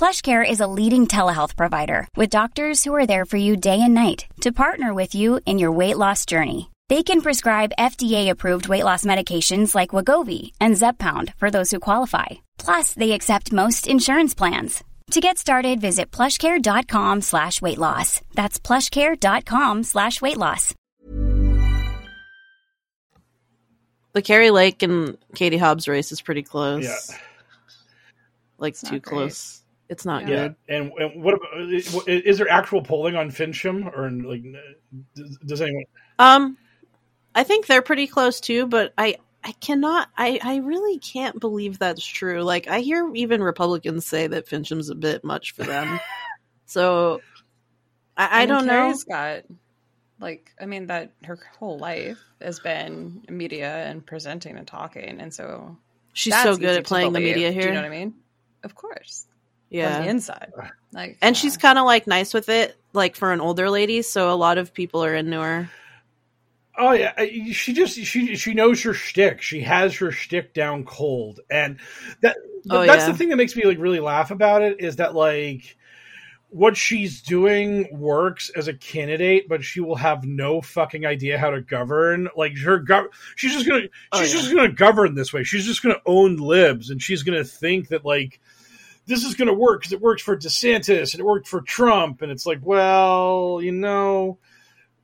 PlushCare is a leading telehealth provider with doctors who are there for you day and night to partner with you in your weight loss journey. They can prescribe FDA-approved weight loss medications like Wegovy and Zepbound for those who qualify. Plus, they accept most insurance plans. To get started, visit plushcare.com slash weight loss. That's plushcare.com slash weight loss. The Kari Lake and Katie Hobbs race is pretty close. Yeah. Like It's too not great. close. It's not Yeah, good. and, and what about, is there actual polling on Finchem or like does, does anyone? Um, I think they're pretty close too, but I I cannot I I really can't believe that's true. Like I hear even Republicans say that Finchem's a bit much for them. so I, I mean, don't know. Kari's got like I mean that her whole life has been media and presenting and talking, and so She's so good at to playing the believe. media Do here. you know what I mean? Of course. On Yeah. the inside, like, and yeah. she's kind of like nice with it, like for an older lady. So a lot of people are into her. Oh yeah, uh, she just she she knows her shtick. She has her shtick down cold, and that Oh, that's yeah. the thing that makes me like really laugh about it is that like what she's doing works as a candidate, but she will have no fucking idea how to govern. Like her, gov- she's just gonna Oh, she's yeah. just gonna govern this way. She's just gonna own libs, and she's gonna think that like this is gonna work because it works for DeSantis and it worked for Trump, and it's like, well, you know,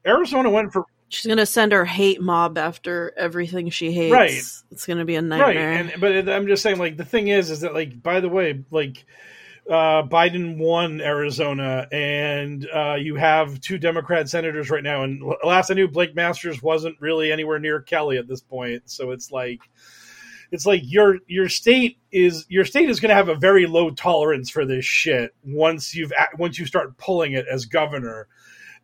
Arizona went for She's gonna send her hate mob after everything she hates. Right. It's gonna be a right nightmare. and but it- i'm just saying like the thing is is that like by the way like uh biden won arizona and uh you have two democrat senators right now and last i knew blake masters wasn't really anywhere near kelly at this point so it's like it's like your your state is your state is going to have a very low tolerance for this shit once you've once you start pulling it as governor.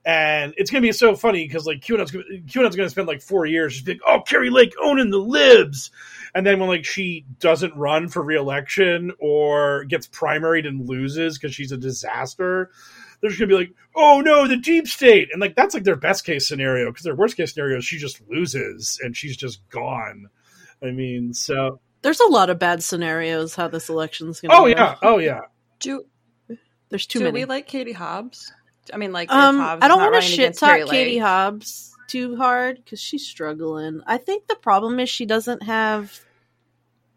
And it's gonna be so funny because like QAnon's QAnon's gonna spend like four years just being oh Kari Lake owning the libs, and then when like she doesn't run for reelection or gets primaried and loses because she's a disaster, they're just gonna be like oh no the deep state, and like that's like their best case scenario because their worst case scenario is she just loses and she's just gone. I mean, so There's a lot of bad scenarios how this election's gonna. oh go. yeah, oh yeah. do There's too do many. we like Katie Hobbs? I mean, like, um, I don't want to running shit talk Kari Katie Lake. Hobbs too hard because she's struggling. I think the problem is she doesn't have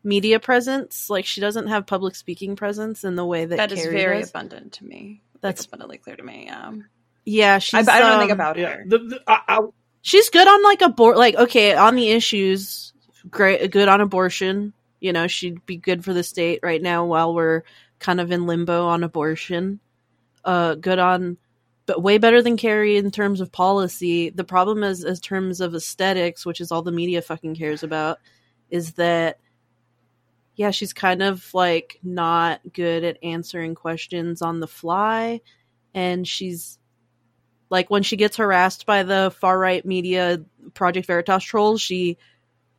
media presence. Like she doesn't have public speaking presence in the way that That is Kari very does. abundant to me. That's- That's abundantly clear to me. Yeah, Yeah, I, she's. I don't know anything um, about Yeah, her. the, the, I, I, she's good on like a board, like okay on the issues great good on abortion. You know she'd be good for the state right now while we're kind of in limbo on abortion. Uh good on but way better than Kari in terms of policy. The problem is as terms of aesthetics which is all the media fucking cares about is that yeah she's kind of like not good at answering questions on the fly. And she's like when she gets harassed by the far right media Project Veritas trolls, she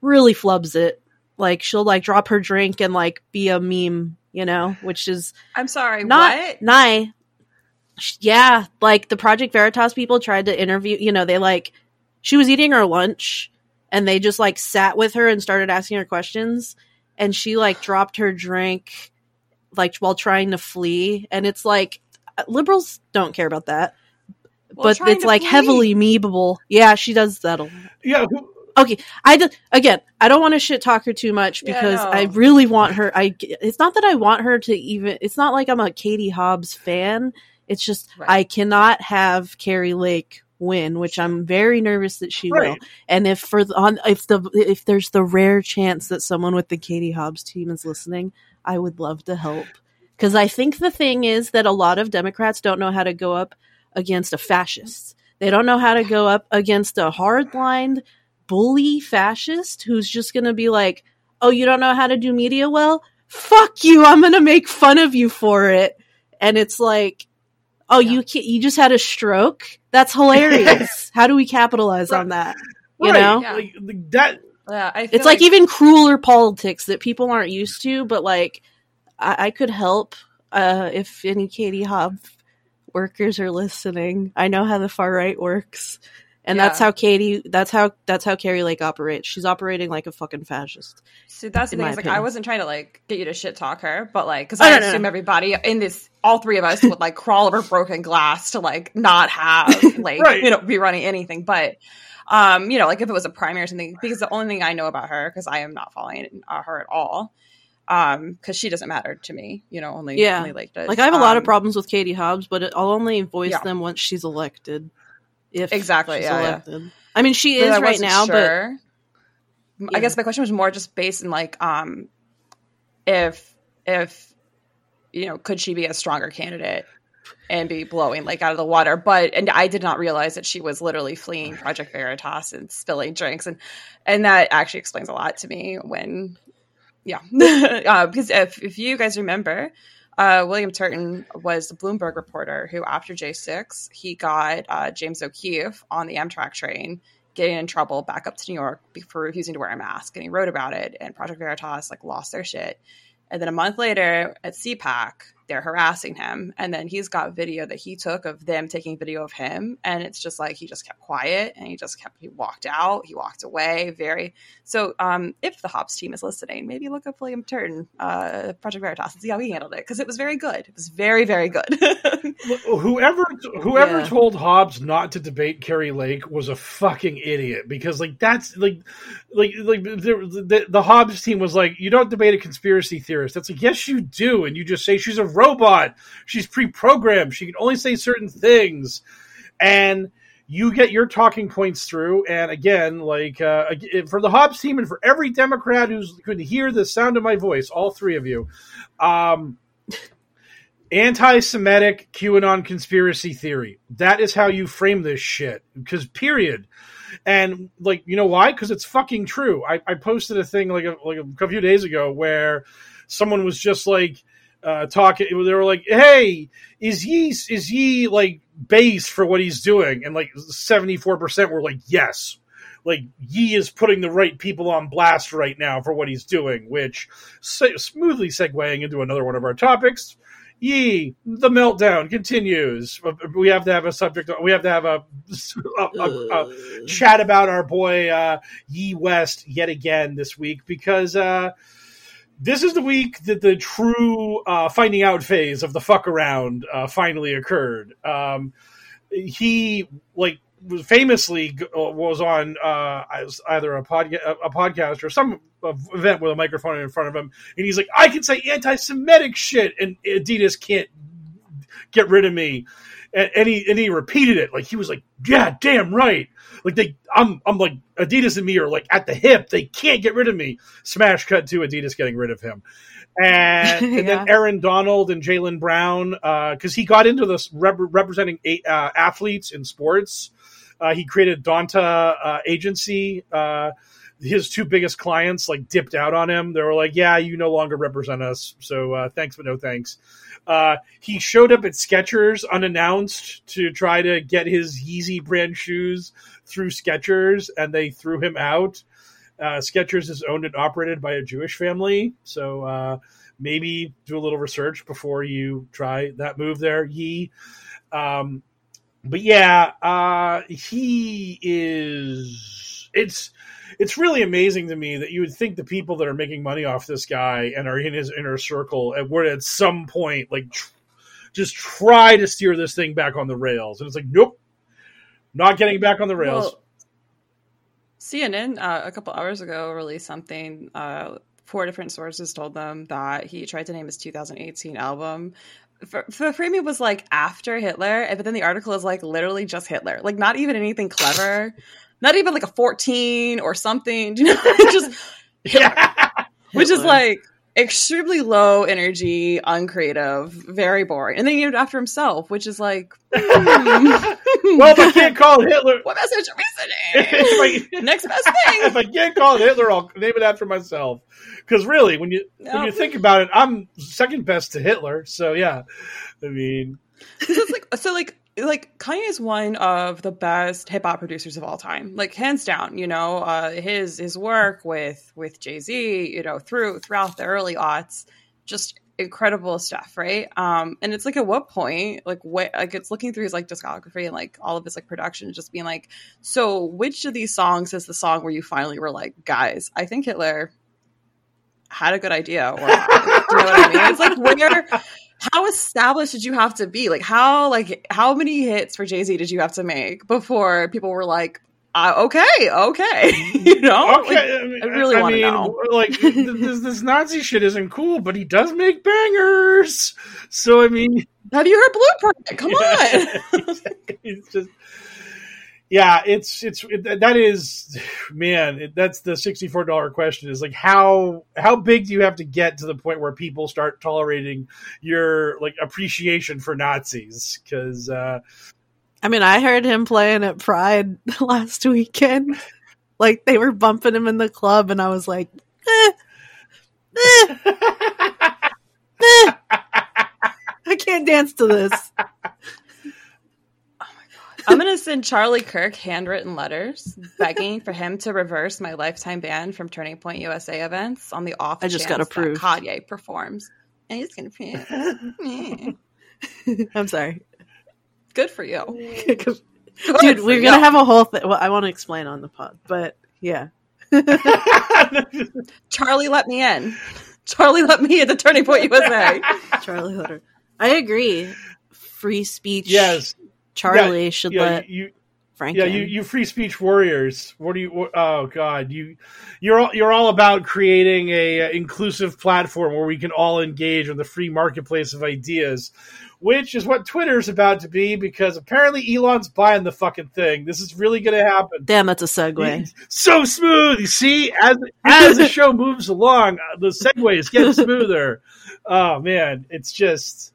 really flubs it. Like she'll like drop her drink and like be a meme, you know, which is I'm sorry. not what? nigh. Yeah, like the Project Veritas people tried to interview, you know, they like she was eating her lunch and they just like sat with her and started asking her questions and she like dropped her drink like while trying to flee and it's like uh, liberals don't care about that Well, but it's like flee. heavily memeable. Yeah, she does that a lot. yeah. Who, Okay, I again, I don't want to shit talk her too much Yeah, because no. I really want her. I it's not that I want her to even. It's not like I'm a Katie Hobbs fan. It's just Right. I cannot have Kari Lake win, which I'm very nervous that she will. And if for the, on if the if there's the rare chance that someone with the Katie Hobbs team is listening, I would love to help because I think the thing is that a lot of Democrats don't know how to go up against a fascist. They don't know how to go up against a hardlined bully fascist who's just going to be like, "Oh, you don't know how to do media well? Fuck you. I'm going to make fun of you for it." And it's like Oh, you can't, you just had a stroke? That's hilarious. How do we capitalize on that? You Right, know? like, like, that Yeah, I feel It's like, even crueler politics that people aren't used to, but like I, I could help uh if any Katie Hobb workers are listening. I know how the far right works. And that's how Katie that's how that's how Kari Lake operates. She's operating like a fucking fascist. See, that's the thing. like I wasn't trying to like get you to shit talk her, but like because Oh, I no, assume no. everybody in this, all three of us would like crawl over broken glass to like not have like Right. you know be running anything. But um, you know, like if it was a primary or something, because the only thing I know about her, because I am not following uh, her at all, um, because she doesn't matter to me. You know, only Yeah. only Lake does. Like I have a lot of Um, problems with Katie Hobbs, but it, I'll only voice Yeah. them once she's elected. If Exactly, yeah, yeah. I mean, she But is right now, sure. Yeah. I guess my question was more just based in like um if if you know could she be a stronger candidate and be blowing like out of the water but and I did not realize that she was literally fleeing Project Veritas and spilling drinks and and that actually explains a lot to me when yeah uh, because if if you guys remember uh, William Turton was the Bloomberg reporter who, after J6, he got uh, James O'Keefe on the Amtrak train getting in trouble back up to New York for refusing to wear a mask. And he wrote about it, and Project Veritas like lost their shit. And then a month later at CPAC, they're harassing him. And then he's got video that he took of them taking video of him. And it's just like he just kept quiet and he just kept, he walked out, he walked away. Very. So um, if the Hobbs team is listening, maybe look up William Turton, uh, Project Veritas, and see how he handled it. Because it was very good. It was very, very good. whoever whoever Yeah. told Hobbs not to debate Kari Lake was a fucking idiot because like that's like like like the, the, the Hobbs team was like you don't debate a conspiracy theorist. That's like yes you do, and you just say she's a robot, she's pre-programmed, she can only say certain things, and you get your talking points through. And again, like uh, for the Hobbs team and for every Democrat who's could hear the sound of my voice, all three of you. Um, anti-Semitic QAnon conspiracy theory. That is how you frame this shit. Because period. And like, you know why? Because it's fucking true. I, I posted a thing like a, like a few days ago where someone was just like uh, talking. They were like, "Hey, is he is he like base for what he's doing?" And like seventy four percent were like, "Yes." Like Yi is putting the right people on blast right now for what he's doing, which se- smoothly segueing into another one of our topics. Yee, the meltdown continues. We have to have a subject. We have to have a, a, a- a chat about our boy uh, Ye West yet again this week because uh, this is the week that the true uh, finding out phase of the fuck around uh, finally occurred. Um, he like famously uh, was on uh, either a a podcast or some event with a microphone in front of him, and he's like, "I can say anti-Semitic shit, and Adidas can't get rid of me." And, and he and he repeated it like he was like, "Yeah, damn right." Like they, I'm I'm like Adidas and me are like at the hip. They can't get rid of me. Smash cut to Adidas getting rid of him. And, and Yeah. then Aaron Donald and Jaylen Brown, because he got into this rep- representing eight, uh, athletes in sports. Uh, he created Donda uh, Agency. Uh, his two biggest clients like dipped out on him. They were like, "Yeah, you no longer represent us, so uh, thanks but no thanks." Uh, he showed up at Skechers unannounced to try to get his Yeezy brand shoes through Skechers, and they threw him out. Uh, Skechers is owned and operated by a Jewish family, so uh, maybe do a little research before you try that move there, Yee. Um, but yeah, uh, he is. It's it's really amazing to me that you would think the people that are making money off this guy and are in his inner circle would at some point like tr- just try to steer this thing back on the rails, and it's like, nope, not getting back on the rails. Well, CNN uh, a couple hours ago released something. Uh, four different sources told them that he tried to name his 2018 album. For, for Framing was like after Hitler, but then the article is like literally just Hitler, like not even anything clever, not even like a 14 or something. You know, just Hitler, which is like extremely low energy, uncreative, very boring. And then he named it after himself, which is like, hmm. well, if I can't call Hitler, what message are we sending? Next best thing. if I can't call Hitler, I'll name it after myself. Because really, when you when you think about it, I'm second best to Hitler. So yeah, I mean, it's like so like like Kanye is one of the best hip hop producers of all time, like hands down. You know, uh, his his work with with Jay Z, you know, through throughout the early aughts, just incredible stuff, right? Um, and it's like at what point, like what, like it's looking through his like discography and like all of his like production, just being like, so which of these songs is the song where you finally were like, guys, I think Hitler had a good idea, or do you know what I mean? It's like where how established did you have to be? Like how like how many hits for Jay Z did you have to make before people were like, uh, okay, okay, you know? Okay, Like, I, mean, I really want to know. Like this, this Nazi shit isn't cool, but he does make bangers. So I mean, Have you heard Blueprint? Come on. it's just yeah it's it's it, that is man it, that's the $64 question is like how how big do you have to get to the point where people start tolerating your like appreciation for nazis because uh I mean, I heard him playing at Pride last weekend. Like they were bumping him in the club, and I was like, eh, eh, eh. I can't dance to this. I'm gonna send Charlie Kirk handwritten letters begging for him to reverse my lifetime ban from Turning Point USA events on the off. I just chance got that approved. Kanye performs, and he's gonna be I'm sorry, good for you, dude. Good We're for gonna have a whole thing. Well, I want to explain on the pod, but yeah, Charlie, let me in. Charlie, let me in the Turning Point USA. Charlie Hutter. I agree. Free speech. yes Charlie Yeah, should yeah, let you Frank. yeah in. you you free speech warriors what do you what, oh god you you're all, you're all about creating a uh, inclusive platform where we can all engage in the free marketplace of ideas which is what twitter's about to be because apparently elon's buying the fucking thing this is really going to happen Damn, that's a segue. so smooth you see as as the show moves along uh, the segues get smoother oh man it's just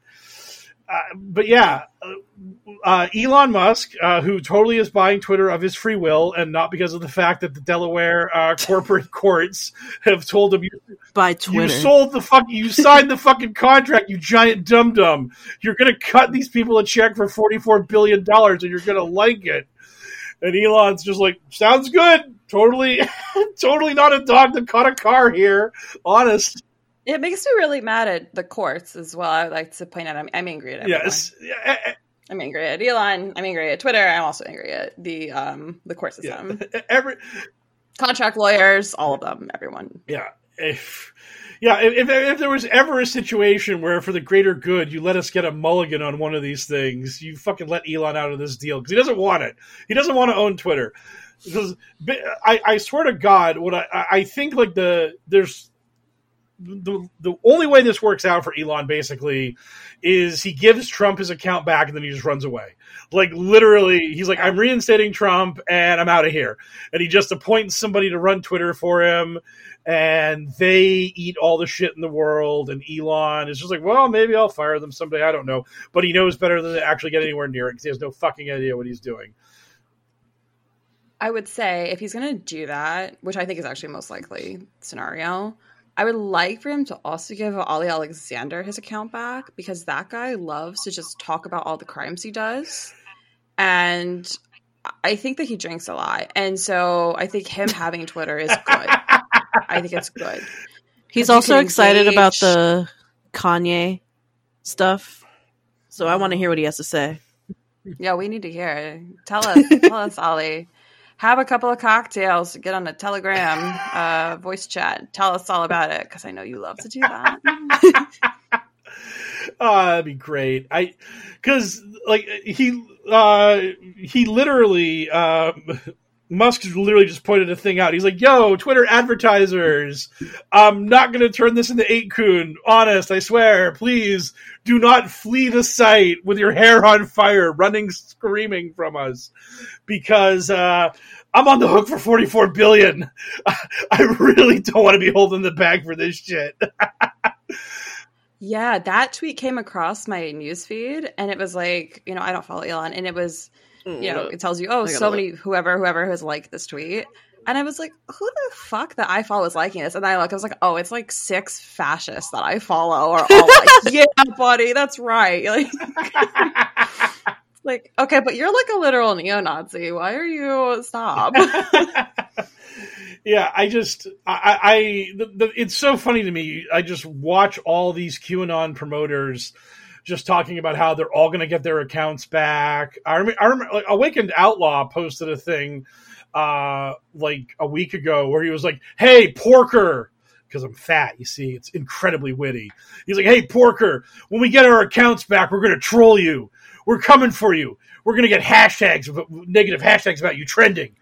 uh, but yeah, uh, uh, Elon Musk, uh, who totally is buying Twitter of his free will, and not because of the fact that the Delaware uh, corporate courts have told him you, By you sold the fuck, you signed the fucking contract, you giant dum dum. You're gonna cut these people a check for forty four billion dollars, and you're gonna like it. And Elon's just like, sounds good. Totally, totally not a dog that caught a car here. Honest. It makes me really mad at the courts as well. I would like to point out I'm, I'm angry at everyone. Yes. Yeah, eh, I'm angry at Elon. I'm angry at Twitter. I'm also angry at the um the court yeah. system, Every contract lawyers, all of them, everyone. yeah if yeah if, if, there was ever a situation where for the greater good you let us get a mulligan on one of these things you fucking let elon out of this deal because he doesn't want it he doesn't want to own twitter because I, I swear to god what I, I I think like the there's the, the only way this works out for Elon basically is he gives Trump his account back and then he just runs away. Like literally, he's like, I'm reinstating Trump and I'm out of here. And he just appoints somebody to run Twitter for him and they eat all the shit in the world. And Elon is just like, well, maybe I'll fire them someday. I don't know. But he knows better than to actually get anywhere near it because he has no fucking idea what he's doing. I would say if he's going to do that, which I think is actually most likely scenario, I would like for him to also give Ali Alexander his account back because that guy loves to just talk about all the crimes he does. And I think that he drinks a lot. And so I think him having Twitter is good. I think it's good. He's also excited about the Kanye stuff. So I want to hear what he has to say. Yeah, we need to hear it. Tell us, tell us, Ollie. Have a couple of cocktails, get on a Telegram uh, voice chat. Tell us all about it because I know you love to do that. Oh, that'd be great. I, because like he, uh, he literally, um, Musk literally just pointed a thing out. He's like, "Yo, Twitter advertisers, I'm not going to turn this into eight kun. Honest, I swear. Please do not flee the site with your hair on fire, running screaming from us, because uh, I'm on the hook for 44 billion. I really don't want to be holding the bag for this shit." Yeah, that tweet came across my newsfeed, and it was like, you know, I don't follow Elon, and it was, Mm, you know, it tells you, oh, so look. many whoever whoever has liked this tweet, And I was like, who the fuck that I follow is liking this? And I look, I was like, oh, it's like six fascists that I follow are all like, yeah, buddy, that's right. Like, like, okay, but you're like a literal neo-Nazi. Why are you stop? yeah, I just, I, I the, the, it's so funny to me. I just watch all these QAnon promoters just talking about how they're all going to get their accounts back. I remember, I remember like, Awakened Outlaw posted a thing uh, like a week ago where he was like, "Hey, Porker." Because I'm fat, you see, it's incredibly witty. He's like, "Hey, Porker, when we get our accounts back, we're going to troll you. We're coming for you. We're going to get hashtags, negative hashtags about you trending.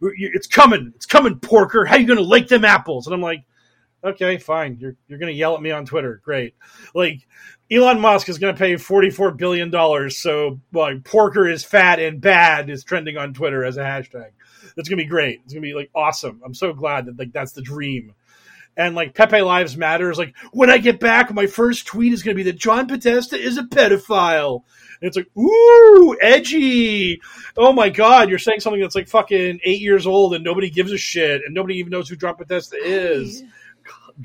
It's coming. It's coming, Porker. How you going to like them apples?" And I'm like, "Okay, fine. You're you're to yell at me on Twitter. Great. Like, Elon Musk is to pay $44 billion. So, like, porker is fat and bad is trending on Twitter as a hashtag. That's to be great. It's to be like awesome. I'm so glad that like that's the dream. And like Pepe Lives Matter is like, when I get back, my first tweet is to be that John Podesta is a pedophile. And it's like, ooh, edgy. Oh my God, you're saying something that's like fucking eight years old and nobody gives a shit and nobody even knows who John Podesta is.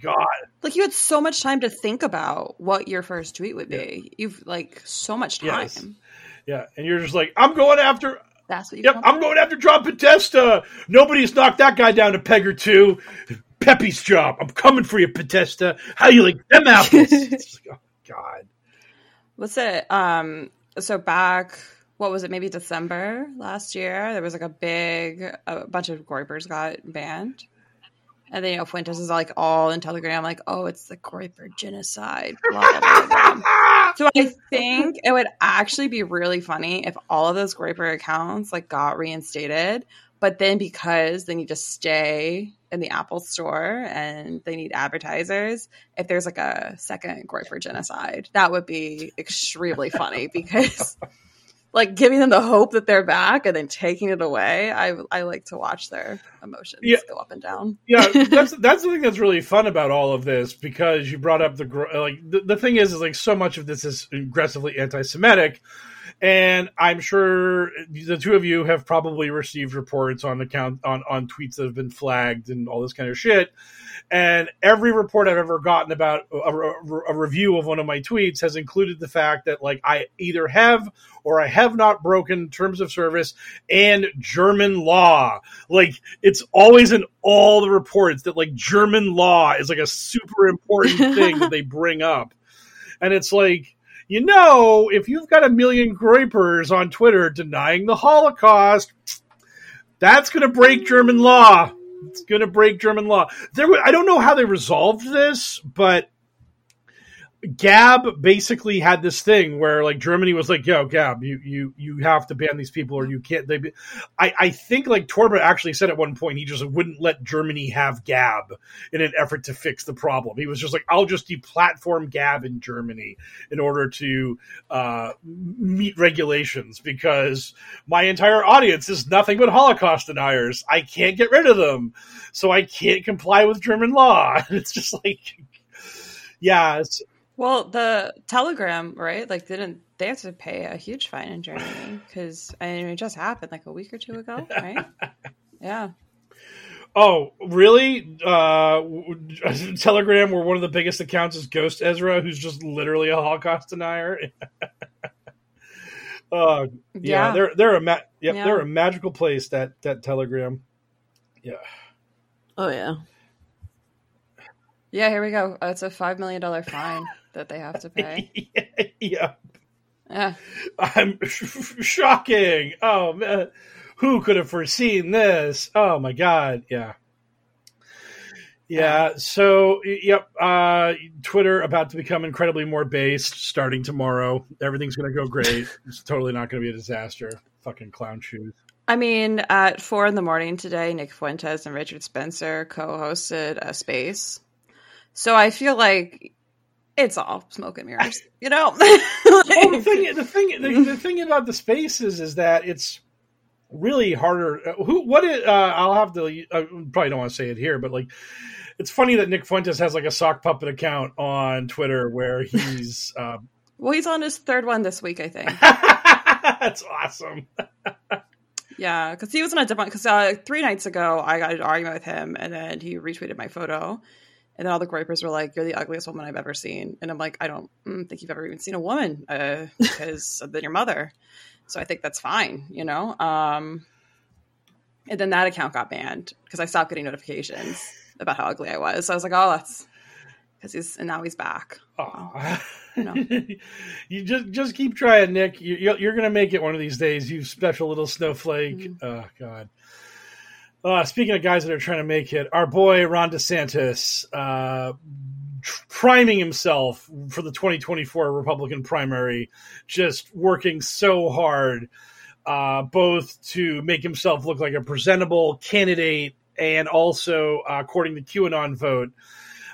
God. Like you had so much time to think about what your first tweet would be. Yeah. You've like so much time. Yes. Yeah, and you're just like, I'm going after. That's what you. Yep, I'm going after John Podesta. Nobody's knocked that guy down a peg or two. Pepe's job. I'm coming for you, Podesta. How you like them apples? like, oh God. What's it? Um. So back what was it maybe december last year there was like a big a bunch of groypers got banned and then you know Fuentes is like all in Telegram, like, oh, it's the Groyper genocide. Blah, blah, blah, so I think it would actually be really funny if all of those Groyper accounts like got reinstated, but then because they need to stay in the Apple store and they need advertisers, if there's like a second Groyper genocide, that would be extremely funny because like giving them the hope that they're back and then taking it away. I I like to watch their emotions yeah. go up and down. yeah, that's that's the thing that's really fun about all of this because you brought up the like the, the thing is is like so much of this is aggressively anti-Semitic. And I'm sure the two of you have probably received reports on account on, on tweets that have been flagged and all this kind of shit. And every report I've ever gotten about a, a, review of one of my tweets has included the fact that like I either have or I have not broken terms of service and German law. Like it's always in all the reports that like German law is like a super important thing that they bring up. And it's like, you know, if you've got a million groypers on Twitter denying the Holocaust, that's going to break German law. It's going to break German law. There, I don't know how they resolved this, but Gab basically had this thing where like Germany was like, "Yo, Gab, you you you have to ban these people or you can't." They, be, I I think like Torba actually said at one point he just wouldn't let Germany have Gab in an effort to fix the problem. He was just like, "I'll just deplatform Gab in Germany in order to uh, meet regulations because my entire audience is nothing but Holocaust deniers. I can't get rid of them, so I can't comply with German law." it's just like yeah, well, the Telegram, right? Like, didn't they have to pay a huge fine in Germany? Because I mean, it just happened like a week or two ago, right? yeah. Oh, really? Uh, Telegram, where one of the biggest accounts is Ghost Ezra, who's just literally a Holocaust denier. uh, yeah, yeah, they're they're a ma- yep, yeah. they're a magical place. That that Telegram. Yeah. Oh yeah. Yeah, here we go. Uh, it's a five million dollar fine that they have to pay. yeah. Yeah. I'm sh- shocking. Oh man, who could have foreseen this? Oh my god. Yeah. Yeah. So, yep. Uh, Twitter about to become incredibly more based starting tomorrow. Everything's going to go great. it's totally not going to be a disaster. Fucking clown shoes. I mean, at four in the morning today, Nick Fuentes and Richard Spencer co-hosted a space. So I feel like it's all smoke and mirrors, you know. like, well, the thing, the thing, the, the, thing about the spaces is that it's really harder. Uh, who? What? Uh, I'll have to. I uh, probably don't want to say it here, but like, it's funny that Nick Fuentes has like a sock puppet account on Twitter where he's. Uh, well, he's on his third one this week, I think. That's awesome. Yeah, because he was in a different. Because uh, three nights ago, I got an argument with him, and then he retweeted my photo, and then all the groypers were like, "You're the ugliest woman I've ever seen," and I'm like, "I don't mm, think you've ever even seen a woman uh, because been your mother." So I think that's fine, you know. Um, and then that account got banned because I stopped getting notifications about how ugly I was. So I was like, "Oh, that's because he's and now he's back." Aw. No. you just just keep trying, Nick. You, you're, you're gonna make it one of these days. You special little snowflake. Mm-hmm. Oh God. Uh, speaking of guys that are trying to make it, our boy Ron DeSantis uh, priming himself for the 2024 Republican primary, just working so hard, uh, both to make himself look like a presentable candidate and also, uh, according to QAnon vote,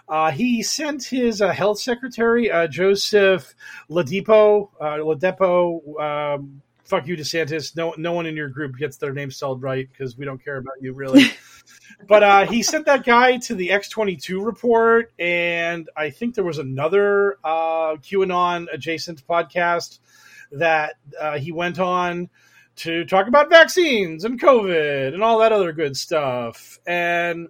uh, he sent his uh, health secretary, uh, Joseph Ladapo, uh, Ladapo. Um, fuck you, DeSantis. No, no one in your group gets their name spelled right because we don't care about you, really. but uh, he sent that guy to the X22 report, and I think there was another uh, QAnon adjacent podcast that uh, he went on to talk about vaccines and COVID and all that other good stuff. And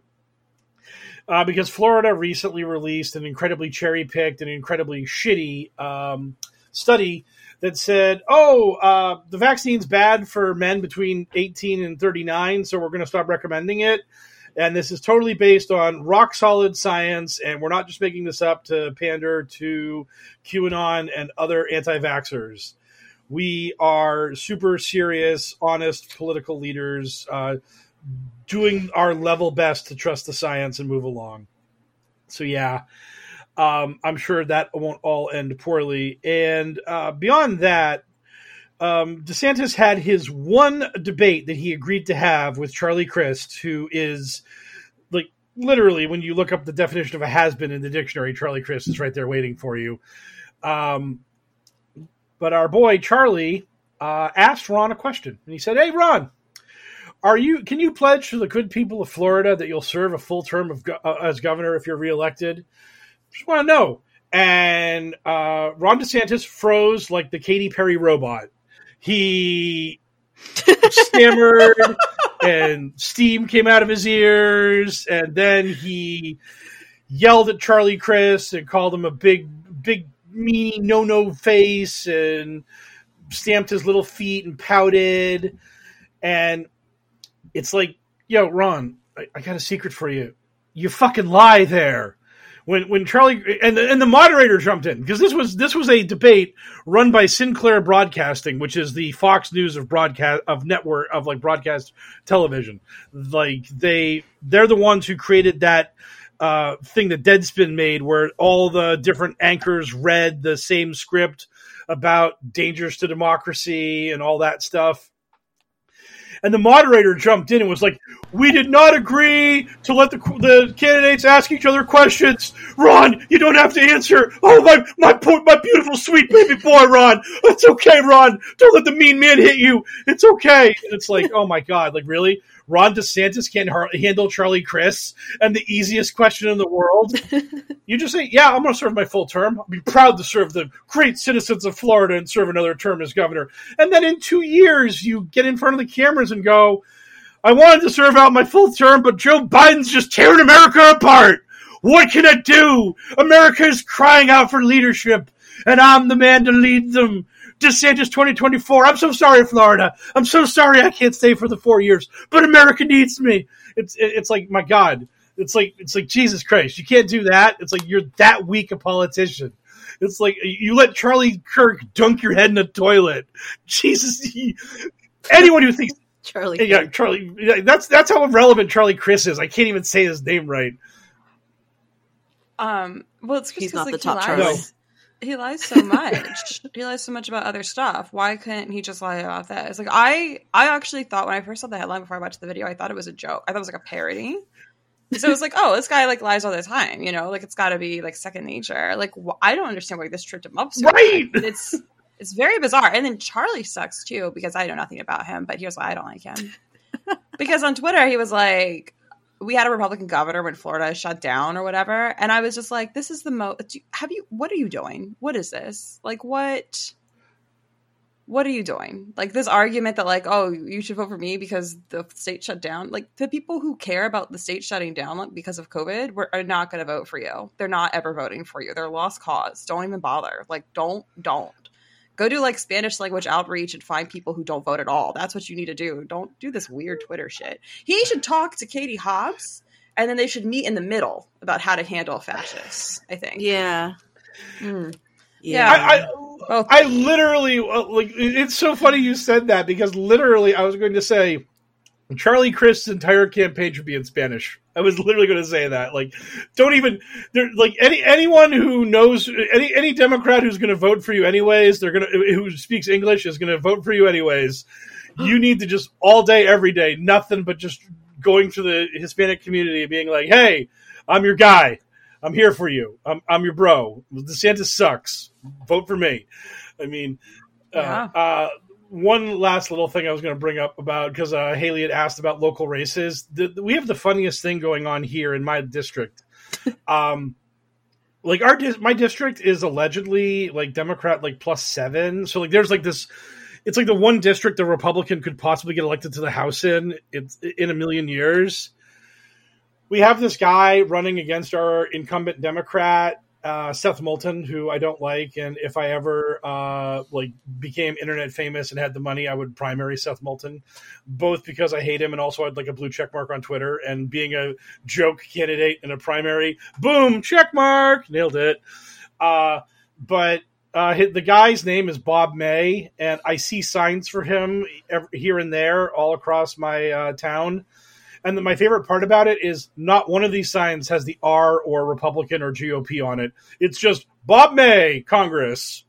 uh, because Florida recently released an incredibly cherry picked and incredibly shitty um, study that said, oh, uh, the vaccine's bad for men between 18 and 39, so we're going to stop recommending it. And this is totally based on rock solid science, and we're not just making this up to pander to QAnon and other anti vaxxers. We are super serious, honest political leaders. Uh, doing our level best to trust the science and move along. So yeah, um, I'm sure that won't all end poorly. And uh, beyond that, um, DeSantis had his one debate that he agreed to have with Charlie Crist, who is like literally when you look up the definition of a has been in the dictionary, Charlie Crist is right there waiting for you. Um, but our boy Charlie uh, asked Ron a question, and he said, "Hey, Ron." Are you? Can you pledge to the good people of Florida that you'll serve a full term of uh, as governor if you're reelected? Just want to know. And uh, Ron DeSantis froze like the Katy Perry robot. He stammered, and steam came out of his ears, and then he yelled at Charlie Crist and called him a big, big, meanie, no, no face, and stamped his little feet and pouted. And it's like, yo, Ron, I, I got a secret for you. You fucking lie there. When when Charlie and the, and the moderator jumped in because this was this was a debate run by Sinclair Broadcasting, which is the Fox News of broadcast of network of like broadcast television. Like they they're the ones who created that uh, thing that Deadspin made, where all the different anchors read the same script about dangers to democracy and all that stuff and the moderator jumped in and was like, "We did not agree to let the the candidates ask each other questions. Ron, you don't have to answer. Oh my my my beautiful sweet baby boy, Ron. It's okay, Ron. Don't let the mean man hit you. It's okay." And it's like, oh my god, like really. Ron DeSantis can't har- handle Charlie Crist and the easiest question in the world. you just say, "Yeah, I'm going to serve my full term. I'll be proud to serve the great citizens of Florida and serve another term as governor." And then in two years, you get in front of the cameras and go, "I wanted to serve out my full term, but Joe Biden's just tearing America apart. What can I do? America is crying out for leadership, and I'm the man to lead them." DeSantis 2024. I'm so sorry, Florida. I'm so sorry I can't stay for the four years, but America needs me. It's it's like my God. It's like it's like Jesus Christ. You can't do that. It's like you're that weak a politician. It's like you let Charlie Kirk dunk your head in a toilet. Jesus, he, anyone who thinks Charlie, yeah, Charlie. yeah, That's that's how irrelevant Charlie Crist is. I can't even say his name right. Um, well, it's just He's 'cause, not the like, top Charlie. lies. He lies so much. he lies so much about other stuff. Why couldn't he just lie about this? Like I, I actually thought when I first saw the headline before I watched the video, I thought it was a joke. I thought it was like a parody. So it was like, oh, this guy like lies all the time. You know, like it's got to be like second nature. Like wh- I don't understand why this tripped him up. So Right. bad. It's it's very bizarre. And then Charlie sucks too because I know nothing about him. But here's why I don't like him. because on Twitter he was like, we had a Republican governor when Florida shut down or whatever, and I was just like, this is the most. Have you? What are you doing? What is this? Like what? what are you doing? Like this argument that like, oh, you should vote for me because the state shut down. Like the people who care about the state shutting down like, because of COVID were, are not going to vote for you. They're not ever voting for you. They're lost cause. Don't even bother. Like don't don't go do like Spanish language outreach and find people who don't vote at all. That's what you need to do. Don't do this weird Twitter shit. He should talk to Katie Hobbs and then they should meet in the middle about how to handle fascists. I think. Yeah. Mm. Yeah, I, I, I literally uh, like. It's so funny you said that because literally, I was going to say Charlie Crist's entire campaign should be in Spanish. I was literally going to say that. Like, don't even there. Like any anyone who knows any any Democrat who's going to vote for you anyways, they're gonna who speaks English is going to vote for you anyways. You need to just all day, every day, nothing but just going to the Hispanic community and being like, "Hey, I'm your guy. I'm here for you. I'm, I'm your bro. DeSantis sucks. Vote for me. I mean, Yeah. uh, uh, one last little thing I was going to bring up about because uh, Haley had asked about local races. The, the- we have the funniest thing going on here in my district. um, like our my district is allegedly like Democrat like plus seven. So like there's like this. It's like the one district a Republican could possibly get elected to the House in. It's in a million years we have this guy running against our incumbent Democrat, uh, Seth Moulton, who I don't like, and if I ever uh, like became internet famous and had the money, I would primary Seth Moulton, both because I hate him and also I'd like a blue check mark on Twitter. And being a joke candidate in a primary, boom, check mark, nailed it. Uh, but uh, the guy's name is Bob May, and I see signs for him here and there all across my uh, town. And then my favorite part about it is not one of these signs has the R or Republican or GOP on it. It's just Bob May, Congress.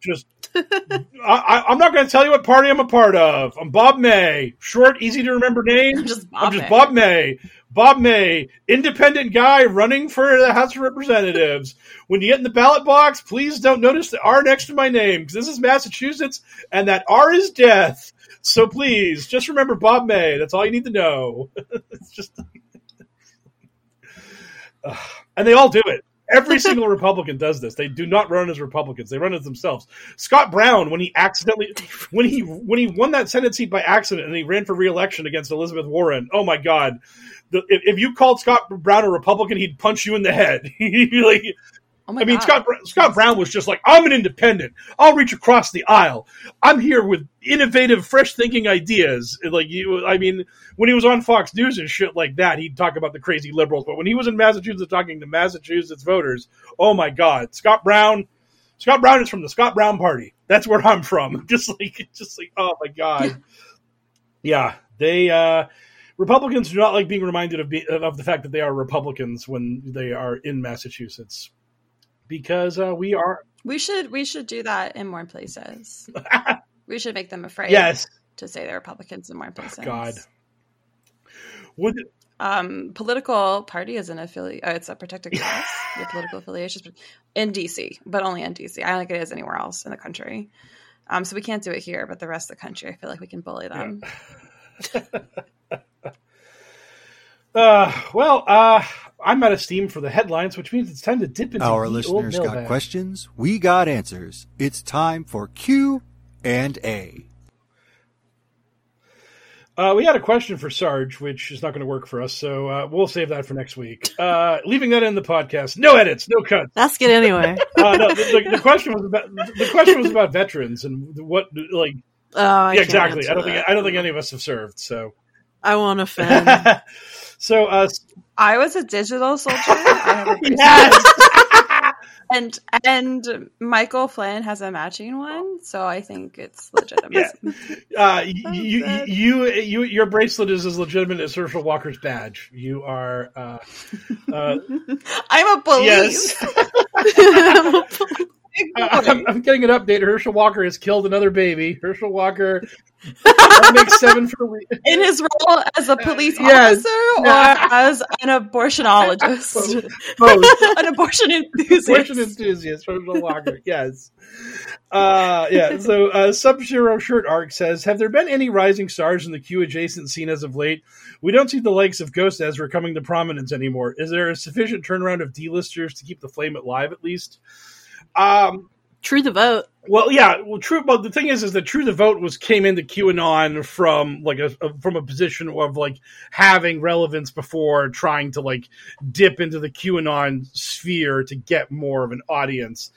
Just, I, I, I'm not going to tell you what party I'm a part of. I'm Bob May. Short, easy to remember name. Just I'm just May. Bob May. Bob May, independent guy running for the House of Representatives. When you get in the ballot box, please don't notice the R next to my name because this is Massachusetts and that R is death. So please, just remember Bob May. That's all you need to know. it's just, and they all do it. Every single Republican does this. They do not run as Republicans; they run as themselves. Scott Brown, when he accidentally, when he when he won that Senate seat by accident, and he ran for re-election against Elizabeth Warren. Oh my God! The, if, if you called Scott Brown a Republican, he'd punch you in the head. Like, Oh I mean, God. Scott Scott Brown was just like, I'm an independent. I'll reach across the aisle. I'm here with innovative, fresh thinking ideas. Like you, I mean, when he was on Fox News and shit like that, he'd talk about the crazy liberals. But when he was in Massachusetts talking to Massachusetts voters, oh my God, Scott Brown. Scott Brown is from the Scott Brown Party. That's where I'm from. Just like, just like, oh my God. yeah, they uh, Republicans do not like being reminded of, be, of the fact that they are Republicans when they are in Massachusetts because uh, we are We should we should do that in more places. we should make them afraid. Yes. To say they're Republicans in more places. God. Would Um, political party is an affiliate. Uh, it's a protected class. Your political affiliations in DC, but only in DC. I don't think it is anywhere else in the country. Um, so we can't do it here, but the rest of the country, I feel like we can bully them. uh, well, uh, I'm out of steam for the headlines, which means it's time to dip into Our the listeners old got mailbag. questions. We got answers. It's time for Q and A. Uh, we had a question for Sarge, which is not going to work for us, so uh, we'll save that for next week. Uh, leaving that in the podcast. No edits, no cuts. Ask it anyway. Uh, no, the, the, the question was about the question was about veterans and what like. Oh, I yeah, exactly. I don't think. I don't think any of us have served. So, I won't offend. so uh, I was a digital soldier. I have a bracelet. Yes! and and Michael Flynn has a matching one, so I think it's legitimate. uh, you, you, you, you, your bracelet is as legitimate as Herschel Walker's badge. You are. Uh, uh, I'm a police. Yes. I'm, I'm getting an update. Herschel Walker has killed another baby. Herschel Walker that makes seven for we- in his role as a police Yes. officer or as an abortionologist, Both. an abortion enthusiast. Abortion enthusiast, Herschel Walker. Yes. Uh, yeah. So, uh, Sub Zero Shirt Arc says, "Have there been any rising stars in the Q adjacent scene as of late? We don't see the likes of Ghost Ezra coming to prominence anymore. Is there a sufficient turnaround of D-listers to keep the flame alive at least?" Um, True the vote. Well, yeah. Well, true. But the thing is, is that True the Vote was came into QAnon from like a, a from a position of like having relevance before trying to like dip into the QAnon sphere to get more of an audience.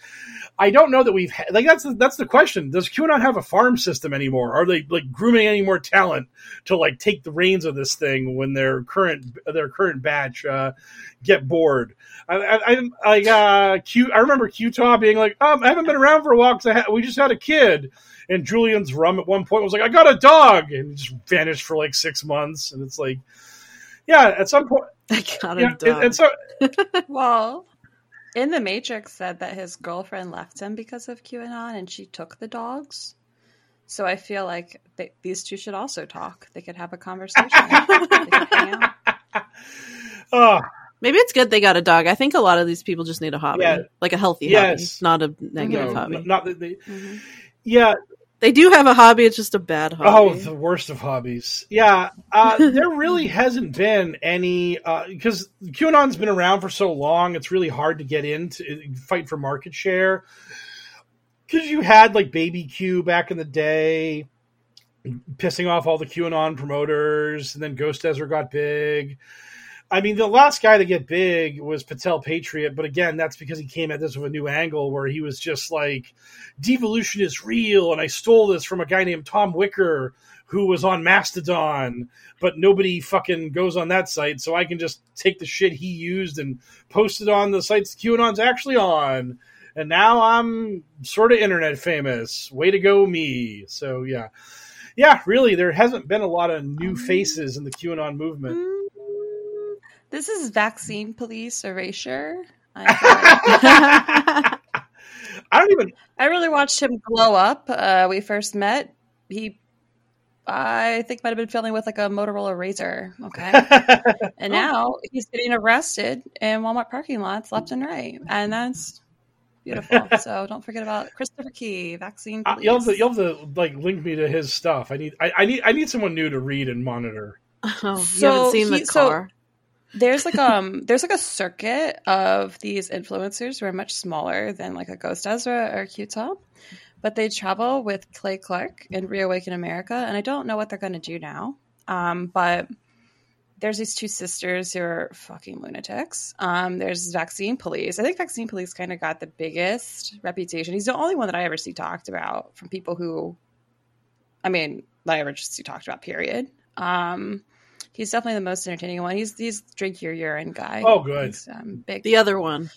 I don't know that we've ha- like that's the, that's the question. Does QAnon have a farm system anymore? Are they like grooming any more talent to like take the reins of this thing when their current their current batch uh, get bored? I, I, I, uh, Q, I remember Qtah being like, um, I haven't been around for a while because ha- we just had a kid. And Julian's rum at one point was like, I got a dog, and just vanished for like six months. And it's like, yeah, at some point, I got a yeah, dog. and, so Well, in the Matrix said that his girlfriend left him because of QAnon, and she took the dogs. So I feel like they, these two should also talk. They could have a conversation. They could hang out. uh, Maybe it's good they got a dog. I think a lot of these people just need a hobby, Yeah. like a healthy Yes. hobby, not a negative no, hobby. not that they, Mm-hmm. yeah. They do have a hobby; it's just a bad hobby. Oh, the worst of hobbies. Yeah, uh, there really hasn't been any because QAnon's been around for so long. It's really hard to get into fight for market share because you had like Baby Q back in the day, pissing off all the QAnon promoters, and then Ghost Ezra got big. I mean, the last guy to get big was Patel Patriot, but again, that's because he came at this with a new angle where he was just like, devolution is real, and I stole this from a guy named Tom Wicker who was on Mastodon, but nobody fucking goes on that site, so I can just take the shit he used and post it on the sites QAnon's actually on. And now I'm sort of internet famous. Way to go, me. So, yeah. Yeah, really, there hasn't been a lot of new um, faces in the QAnon movement. This is vaccine police erasure. I, I don't even. I really watched him glow up. Uh, we first met. He, I think, might have been filming with like a Motorola Razr. Okay, and now he's getting arrested in Walmart parking lots left and right, and that's beautiful. so don't forget about Christopher Key, vaccine Uh, police. you'll have to you'll have to like link me to his stuff. I need I, I need I need someone new to read and monitor. oh, you So haven't seen the he- so- car. There's like um there's like a circuit of these influencers who are much smaller than like a Ghost Ezra or Qtop, but they travel with Clay Clark in Reawaken America, and I don't know what they're going to do now. Um, but there's these two sisters who are fucking lunatics. Um, there's Vaccine Police. I think Vaccine Police kind of got the biggest reputation. He's the only one that I ever see talked about from people who, I mean, that I ever just see talked about. Period. Um, he's definitely the most entertaining one. He's he's drink your urine guy. Oh, good. He's, um, big. The other one,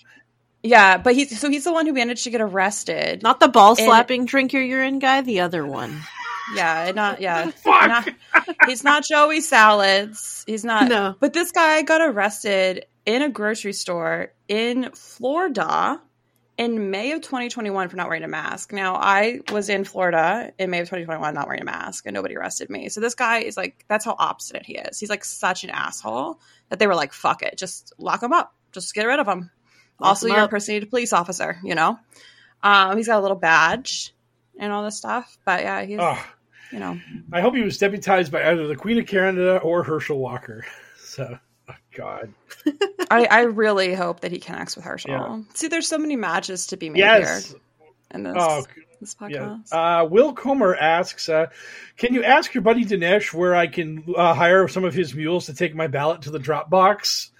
yeah, but he's so he's the one who managed to get arrested. not the ball slapping drink your urine guy. The other one. Yeah, not yeah. Fuck. Not, he's not Joey Salads. He's not. No. But this guy got arrested in a grocery store in Florida in May of 2021 for not wearing a mask. Now, I was in Florida in May of 2021 not wearing a mask and nobody arrested me. So this guy is like, that's how obstinate he is. He's like such an asshole that they were like, fuck it, just lock him up, just get rid of him. Lock also, him you're up. impersonated police officer, you know? Um, he's got a little badge and all this stuff. But yeah, he's, Ugh. you know, I hope he was deputized by either the Queen of Canada or Herschel Walker. So, God, I, I really hope that he connects with Herschel. Yeah. See, there's so many matches to be made yes. here in this, Oh, this yeah. podcast. Uh, Will Comer asks, uh, "Can you ask your buddy Dinesh where I can uh, hire some of his mules to take my ballot to the Dropbox?"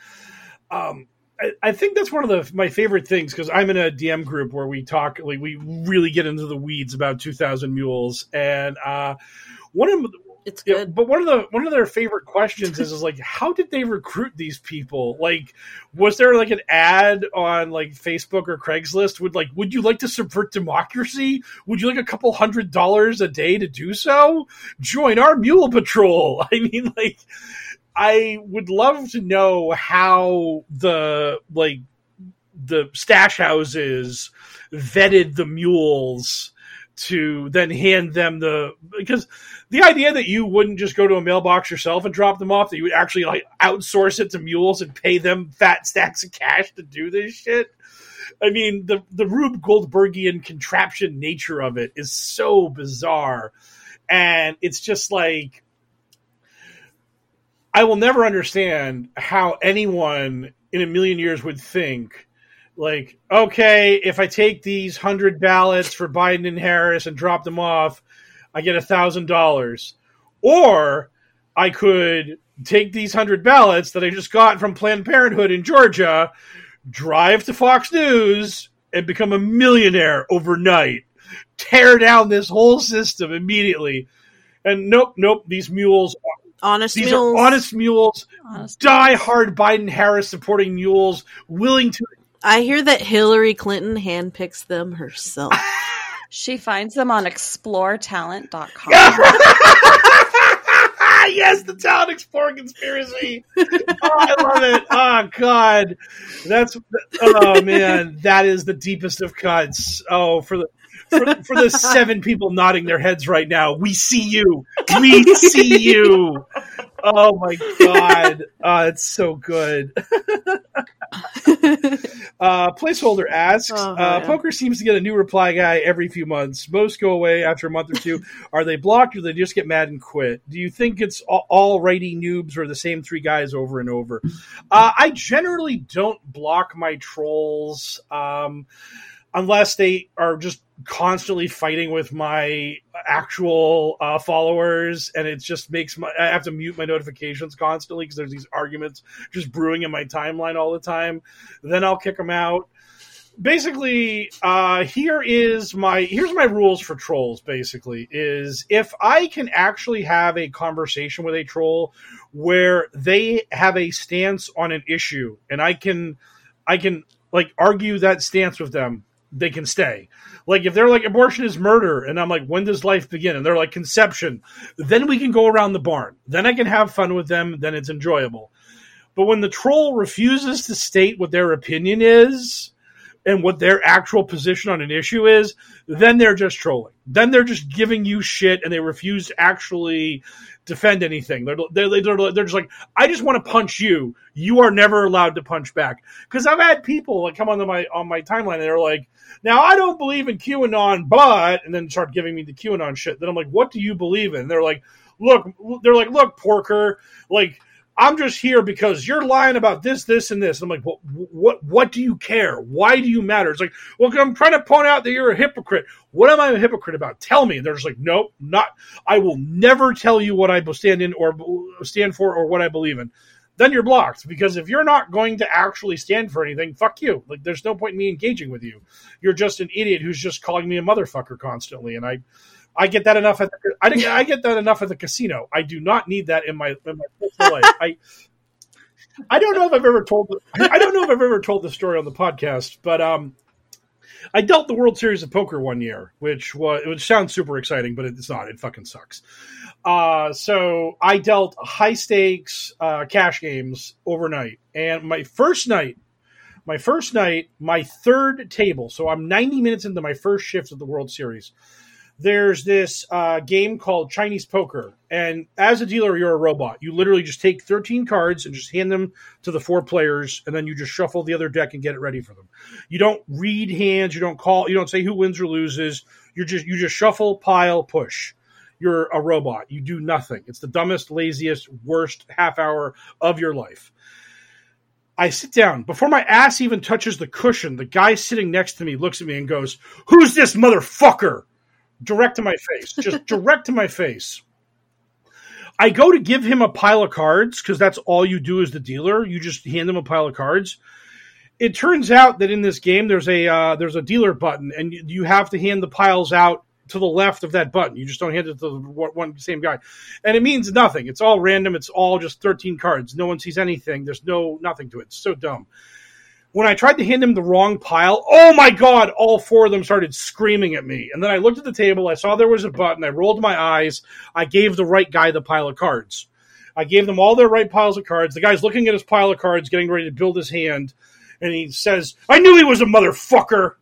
Um, I, I think that's one of the my favorite things because I'm in a DM group where we talk, like we really get into the weeds about 2,000 mules, and uh, one of It's yeah, good. but one of the one of their favorite questions is, is like, how did they recruit these people? Like, was there like an ad on like Facebook or Craigslist? Would like, would you like to subvert democracy? Would you like a couple hundred dollars a day to do so? Join our mule patrol. I mean, like, I would love to know how the like the stash houses vetted the mules to then hand them the because the idea that you wouldn't just go to a mailbox yourself and drop them off that you would actually like outsource it to mules and pay them fat stacks of cash to do this shit? I mean the the rube goldbergian contraption nature of it is so bizarre. And it's just like i will never understand how anyone in a million years would think like, okay, if I take these hundred ballots for Biden and Harris and drop them off, I get a thousand dollars. Or I could take these hundred ballots that I just got from Planned Parenthood in Georgia, drive to Fox News, and become a millionaire overnight. Tear down this whole system immediately. And nope, nope, these mules Honest these mules. are honest mules, Honest die hard Biden Harris supporting mules, willing to I hear that Hillary Clinton handpicks them herself. She finds them on exploretalent.com. yes, the talent explorer conspiracy. oh, I love it. Oh God, that's oh man, that is the deepest of cuts. Oh, for the for, for the seven people nodding their heads right now, we see you. We see you. Oh my God, oh, it's so good. Uh, placeholder asks, Oh, uh, poker seems to get a new reply guy every few months. Most go away after a month or two. Are they blocked or they just get mad and quit? Do you think it's all, all righty noobs or the same three guys over and over? Uh, I generally don't block my trolls um, unless they are just constantly fighting with my actual uh, followers, and it just makes my I have to mute my notifications constantly because there's these arguments just brewing in my timeline all the time. Then I'll kick them out. Basically, uh, here is my here's my rules for trolls. Basically, is if I can actually have a conversation with a troll where they have a stance on an issue, and I can I can like argue that stance with them, they can stay. Like if they're like abortion is murder, and I'm like, when does life begin? And they're like conception, then we can go around the barn. Then I can have fun with them. Then it's enjoyable. But when the troll refuses to state what their opinion is and what their actual position on an issue is, then they're just trolling. Then they're just giving you shit and they refuse to actually defend anything. They're, they're, they're, they're just like, I just want to punch you. You are never allowed to punch back. Because I've had people like come on my on my timeline and they're like, now I don't believe in QAnon, but and then start giving me the QAnon shit. Then I'm like, what do you believe in? They're like, look, they're like, look, Porker, like I'm just here because you're lying about this, this, and this. I'm like, what, what, what do you care? Why do you matter? It's like, well, I'm trying to point out that you're a hypocrite. What am I a hypocrite about? Tell me. And they're just like, nope, not. I will never tell you what I stand in or stand for or what I believe in. Then you're blocked because if you're not going to actually stand for anything, fuck you. Like, there's no point in me engaging with you. You're just an idiot who's just calling me a motherfucker constantly, and I. I get that enough at the, I, think I get that enough at the casino. I do not need that in my in my personal life. I I don't know if I've ever told I don't know if I've ever told the story on the podcast, but um, I dealt the World Series of Poker one year, which was which sounds super exciting, but it's not. It fucking sucks. Uh, so I dealt high stakes uh, cash games overnight, and my first night, my first night, my third table. So I'm 90 minutes into my first shift of the World Series there's this uh, game called Chinese poker, and as a dealer, you're a robot. You literally just take 13 cards and just hand them to the four players, and then you just shuffle the other deck and get it ready for them. You don't read hands, you don't call, you don't say who wins or loses. You just you just shuffle, pile, push. You're a robot. You do nothing. It's the dumbest, laziest, worst half hour of your life. I sit down. Before my ass even touches the cushion, the guy sitting next to me looks at me and goes, Who's this motherfucker? Direct to my face, just direct to my face. I go to give him a pile of cards because that's all you do as the dealer. You just hand him a pile of cards. It turns out that in this game there's a uh, there's a dealer button, and you have to hand the piles out to the left of that button. You just don't hand it to the one same guy, and it means nothing. It's all random. It's all just thirteen cards. No one sees anything. There's no nothing to it. It's so dumb when I tried to hand him the wrong pile, oh my god, all four of them started screaming at me. And then I looked at the table, I saw there was a button, I rolled my eyes, I gave the right guy the pile of cards. I gave them all their right piles of cards. The guy's looking at his pile of cards, getting ready to build his hand, and he says, I knew he was a motherfucker.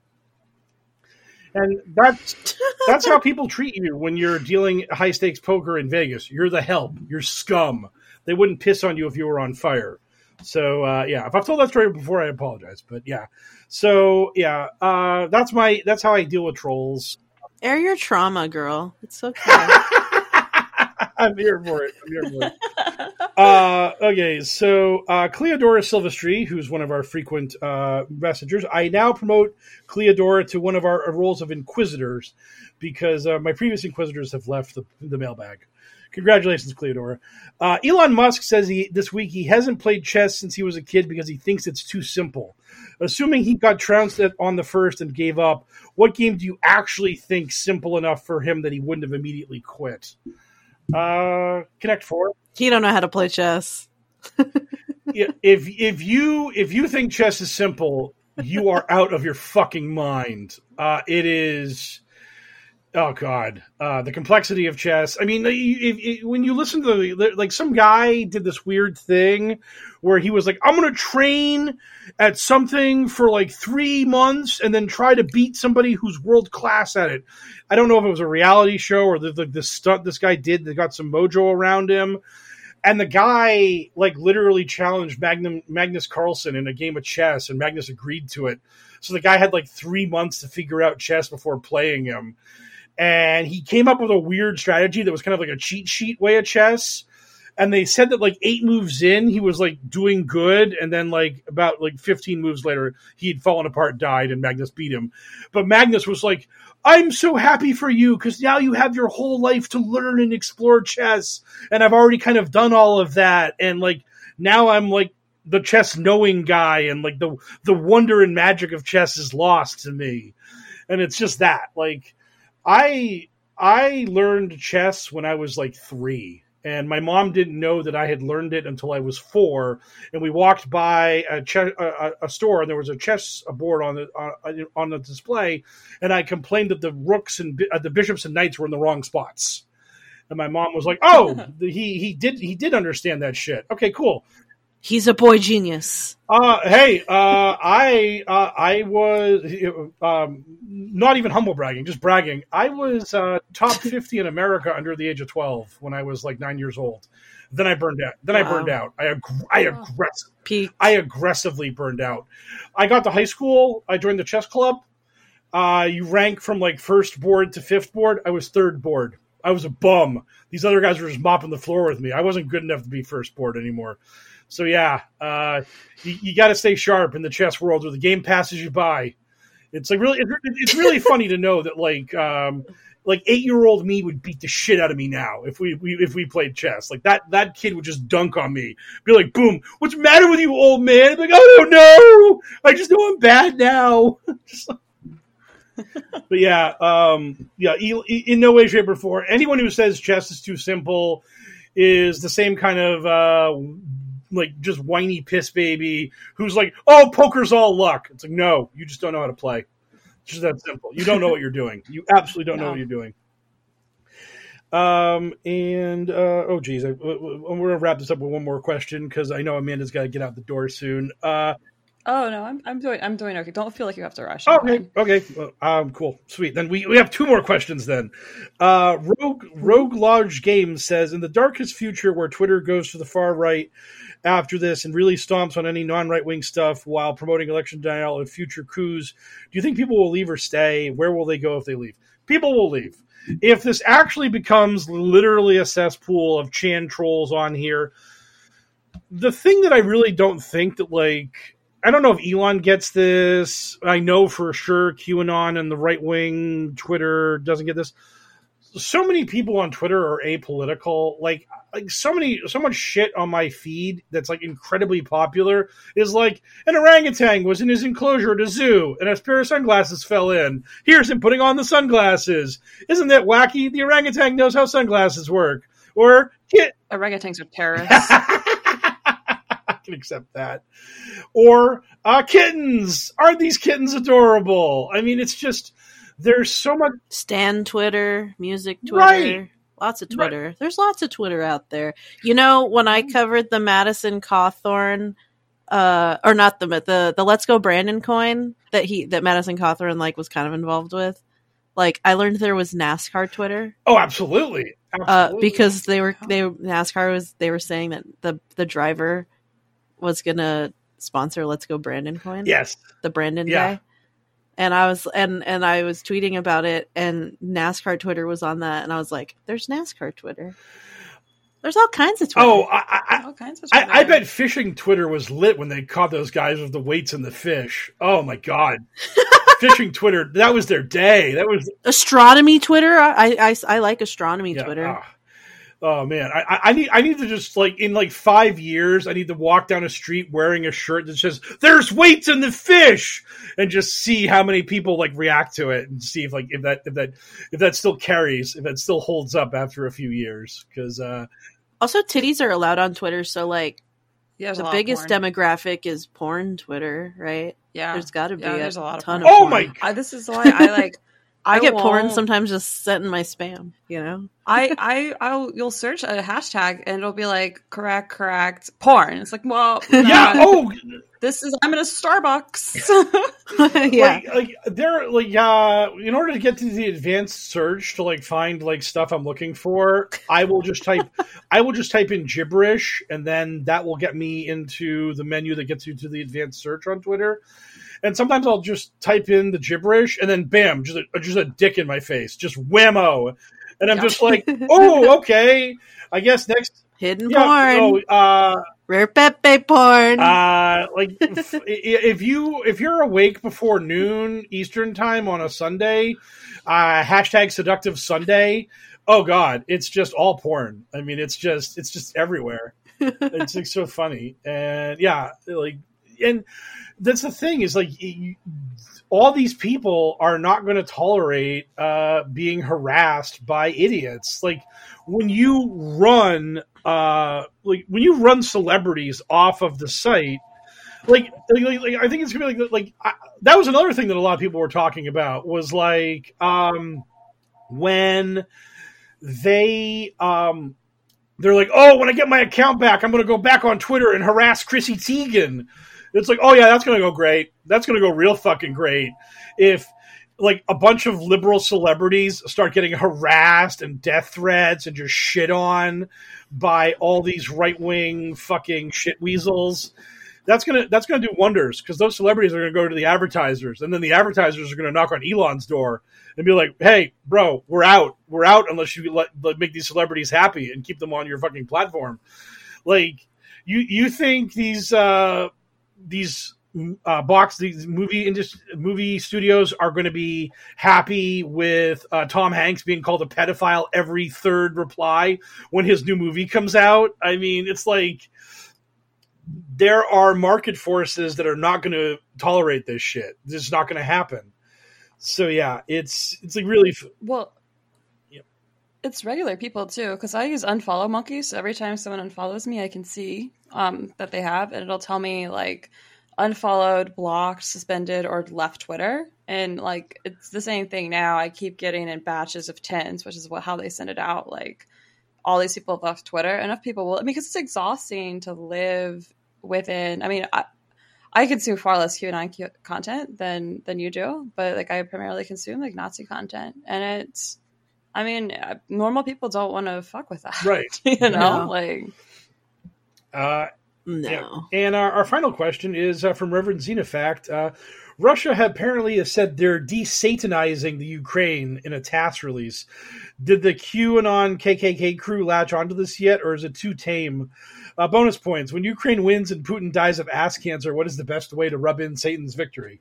And that's that's how people treat you when you're dealing high stakes poker in Vegas. You're the help. You're scum. They wouldn't piss on you if you were on fire. So uh, yeah, if I've told that story before, I apologize. But yeah, so yeah, uh, that's my that's how I deal with trolls. Air your trauma, girl. It's okay. I'm here for it. I'm here for it. uh, okay, so uh, Cleodora Silvestri, who's one of our frequent uh, messengers, I now promote Cleodora to one of our roles of inquisitors because uh, my previous inquisitors have left the, the mailbag. Congratulations, Cleodora. Uh, Elon Musk says he this week he hasn't played chess since he was a kid because he thinks it's too simple. Assuming he got trounced on the first and gave up, what game do you actually think simple enough for him that he wouldn't have immediately quit? Uh, Connect Four. He don't know how to play chess. If if you if you think chess is simple, you are out of your fucking mind. Uh, it is. Oh God, uh, the complexity of chess. I mean, if, if, when you listen to the, like some guy did this weird thing where he was like, "I'm going to train at something for like three months and then try to beat somebody who's world class at it." I don't know if it was a reality show or the, the, the stunt this guy did that got some mojo around him. And the guy like literally challenged Magnum, Magnus Carlsen in a game of chess, and Magnus agreed to it. So the guy had like three months to figure out chess before playing him and he came up with a weird strategy that was kind of like a cheat sheet way of chess. And they said that like eight moves in he was like doing good. And then like about like 15 moves later he'd fallen apart died and magnus beat him. But magnus was like i'm so happy for you because now you have your whole life to learn and explore chess. And i've already kind of done all of that. And like now i'm like the chess knowing guy and like the the wonder and magic of chess is lost to me. And it's just that like I I learned chess when I was like three, and my mom didn't know that I had learned it until I was four. And we walked by a, che- a, a store, and there was a chess board on the on, on the display, and I complained that the rooks and uh, the bishops and knights were in the wrong spots. And my mom was like, "Oh, he he did he did understand that shit. Okay, cool." He's a boy genius. Uh, hey, uh, I uh, I was um, not even humble bragging, just bragging. I was uh, top fifty in America under the age of twelve when I was like nine years old. Then I burned out. Then I burned out. I ag- I aggressive. Peak. I aggressively burned out. I got to high school. I joined the chess club. Uh, you rank from like first board to fifth board. I was third board. I was a bum. These other guys were just mopping the floor with me. I wasn't good enough to be first board anymore. So yeah, uh, you, you got to stay sharp in the chess world, or the game passes you by. It's like really, it's, really funny to know that like um, like eight year old me would beat the shit out of me now if we, we if we played chess. Like that that kid would just dunk on me, be like, "Boom, what's the matter with you, old man?" I'm like, "I don't know. I just know I'm bad now." But yeah, um, yeah, in no way, shape, or form, anyone who says chess is too simple is the same kind of uh, like just whiny piss baby who's like, "Oh, poker's all luck." It's like, no, you just don't know how to play. It's just that simple. You don't know what you're doing. You absolutely don't know what you're doing. Um and uh oh geez, I, we're gonna wrap this up with one more question because I know Amanda's got to get out the door soon. Uh, Oh no, I'm I'm doing I'm doing okay. Don't feel like you have to rush. Okay, okay, well, um, cool, sweet. Then we, we have two more questions. Then, uh, Rogue Rogue Lodge Games says, in the darkest future where Twitter goes to the far right after this and really stomps on any non right wing stuff while promoting election denial and future coups, do you think people will leave or stay? Where will they go if they leave? People will leave. If this actually becomes literally a cesspool of Chan trolls on here, the thing that I really don't think that like I don't know if Elon gets this. I know for sure QAnon and the right wing Twitter doesn't get this. So many people on Twitter are apolitical. Like like so many so much shit on my feed that's like incredibly popular is like an orangutan was in his enclosure at a zoo and a pair of sunglasses fell in. Here's him putting on the sunglasses. Isn't that wacky? The orangutan knows how sunglasses work. Or kid Orangutans are terrorists. I can accept that. Or uh, kittens. Aren't these kittens adorable? I mean, it's just there's so much. Stan Twitter, music Twitter. Right. Lots of Twitter. There's lots of Twitter out there. You know, when I Mm-hmm. covered the Madison Cawthorn, uh, or not the the the Let's Go Brandon coin that he that Madison Cawthorn like was kind of involved with, like I learned there was NASCAR Twitter. Oh, absolutely, uh, because they were they NASCAR was they were saying that the the driver was gonna sponsor Let's Go Brandon coin. yes, the Brandon Yeah. guy. And I was and and I was tweeting about it, and NASCAR Twitter was on that, and I was like, "There's NASCAR Twitter." There's all kinds of Twitter. Oh, I, I, All kinds of I, I bet fishing Twitter was lit when they caught those guys with the weights and the fish. Oh my god, fishing Twitter that was their day. That was astronomy Twitter. I, I I like astronomy yeah, Twitter. ah. Oh man, I, I- I need I need to just like in like five years, I need to walk down a street wearing a shirt that says "There's weights in the fish," and just see how many people like react to it, and see if like if that if that if that still carries, if that still holds up after a few years. Because uh, Also, titties are allowed on Twitter, so like Yeah, the biggest demographic is porn Twitter, right? Yeah, There's got to be Yeah, a, there's a lot of ton porn. of oh porn. my, I, this is why I like. I, get porn won't- sometimes just sent in my spam. You know, I I I'll you'll search a hashtag and it'll be like correct correct porn. It's like well yeah, oh this is I'm in a Starbucks. yeah. like, like they're like uh in order to get to the advanced search to like find like stuff i'm looking for i will just type i will just type in gibberish and then that will get me into the menu that gets you to the advanced search on twitter and sometimes i'll just type in the gibberish and then bam just a, just a dick in my face just whammo and i'm Yeah. just like oh okay i guess next Hidden yeah, porn, oh, uh rare Pepe porn. uh, like if, if you if you're awake before noon Eastern time on a Sunday, uh, hashtag seductive Sunday. Oh God, it's just all porn. I mean, it's just it's just everywhere. it's like so funny, and yeah, like and that's the thing is like all these people are not going to tolerate uh, being harassed by idiots. Like when you run, uh, like when you run celebrities off of the site, like, like, like, I think it's gonna be like like I, that was another thing that a lot of people were talking about was like um, when they um, they're like, oh, when I get my account back, I'm to go back on Twitter and harass Chrissy Teigen. It's like, oh yeah, that's going to go great. That's going to go real fucking great. If like a bunch of liberal celebrities start getting harassed and death threats and just shit on by all these right wing fucking shit weasels, that's gonna that's gonna do wonders because those celebrities are gonna go to the advertisers, and then the advertisers are gonna knock on Elon's door and be like, "Hey, bro, we're out. We're out unless you let, let make these celebrities happy and keep them on your fucking platform." Like, you you think these uh, these uh, box these movie industry, movie studios are going to be happy with uh, Tom Hanks being called a pedophile every third reply when his new movie comes out? I mean, it's like there are market forces that are not going to tolerate this shit. This is not going to happen. So yeah, it's it's like really f- well, it's regular people too because I use unfollow monkeys. So every time someone unfollows me, I can see um, that they have, and it'll tell me like unfollowed, blocked, suspended, or left Twitter. And like it's the same thing now. I keep getting in batches of tens, which is what how they send it out. Like all these people have left Twitter. Enough people will because it's exhausting to live within. I mean, I, I consume far less QAnon Q- content than than you do, but like I primarily consume like Nazi content, and it's. I mean, uh, normal people don't want to fuck with that, right. you know, No. like Uh, no. Yeah. And our, our final question is uh, from Reverend Xenofact. Uh, Russia apparently has said they're desatanizing the Ukraine in a task release. Did the QAnon KKK crew latch onto this yet, or is it too tame? Uh, bonus points. When Ukraine wins and Putin dies of ass cancer, what is the best way to rub in Satan's victory?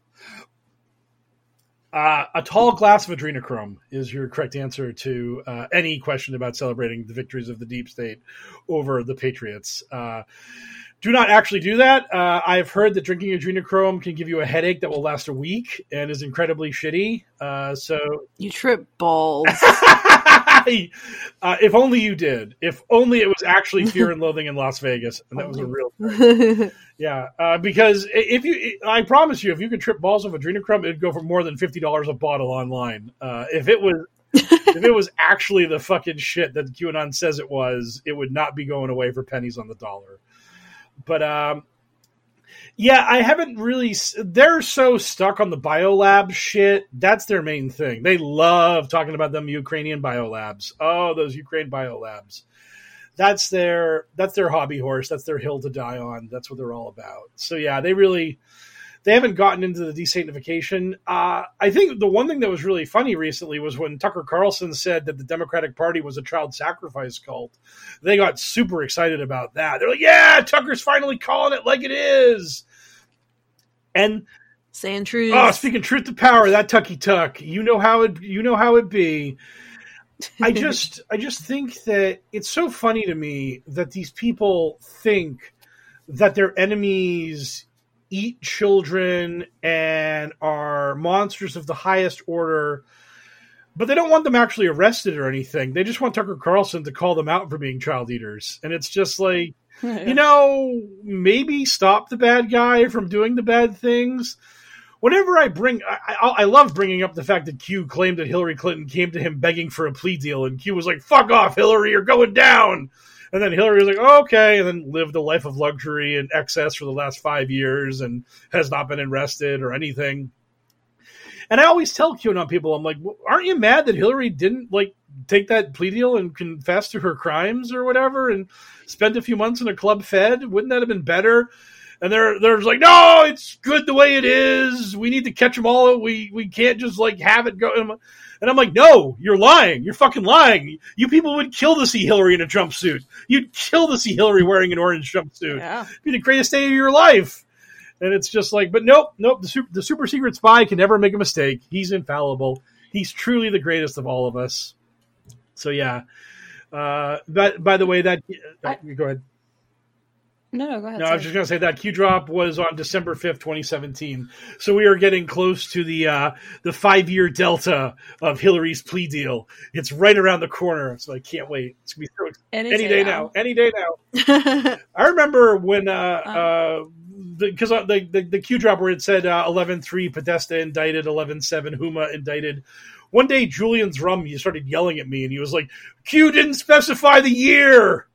Uh, a tall glass of adrenochrome is your correct answer to uh, any question about celebrating the victories of the deep state over the patriots. Uh, do not actually do that. Uh, I've heard that drinking adrenochrome can give you a headache that will last a week and is incredibly shitty. Uh, so, You trip balls. uh, if only you did. If only it was actually Fear and Loathing in Las Vegas, and that was a real thing. Yeah, uh, because i- if you, I promise you, if you could trip balls of adrenochrome, it'd go for more than fifty dollars a bottle online. Uh, if it was, if it was actually the fucking shit that QAnon says it was, it would not be going away for pennies on the dollar. But um, yeah, I haven't really. They're so stuck on the biolab shit. That's their main thing. They love talking about them Ukrainian biolabs. Oh, those Ukraine biolabs. That's their that's their hobby horse. That's their hill to die on. That's what they're all about. So yeah, they really they haven't gotten into the desanctification. Uh, I think the one thing that was really funny recently was when Tucker Carlson said that the Democratic Party was a child sacrifice cult. They got super excited about that. They're like, "Yeah, Tucker's finally calling it like it is." And saying truth. Oh, speaking truth to power, that Tucky Tuck. You know how it. You know how it be. I just, I just think that it's so funny to me that these people think that their enemies eat children and are monsters of the highest order, but they don't want them actually arrested or anything. They just want Tucker Carlson to call them out for being child eaters. And it's just like, you know, maybe stop the bad guy from doing the bad things. Whenever I bring, I, I, I love bringing up the fact that Q claimed that Hillary Clinton came to him begging for a plea deal, and Q was like, "Fuck off, Hillary, you're going down." And then Hillary was like, oh, okay, and then lived a life of luxury and excess for the last five years and has not been arrested or anything. And I always tell QAnon people, I'm like, aren't you mad that Hillary didn't like take that plea deal and confess to her crimes or whatever and spent a few months in a club fed? Wouldn't that have been better? And they're they're like, no, it's good the way it is. We need to catch them all. We we can't just like have it go. And I'm like, no, you're lying. You're fucking lying. You people would kill to see Hillary in a jumpsuit. You'd kill to see Hillary wearing an orange jumpsuit. Yeah. It'd be the greatest day of your life. And it's just like, but nope, nope. The super, the super secret spy can never make a mistake. He's infallible. He's truly the greatest of all of us. So yeah. Uh, but by the way, that uh, go ahead. No, no, go ahead. No, I was just going to say that Q drop was on December fifth, twenty seventeen. So we are getting close to the uh, the five year delta of Hillary's plea deal. It's right around the corner, so I can't wait. It's gonna be so Any any, day day now. now. any day now. I remember when uh, uh, because the, the, the the Q drop where it said uh, eleven three Podesta indicted, eleven seven Huma indicted. One day, Julian's rum, he started yelling at me, and he was like, "Q didn't specify the year."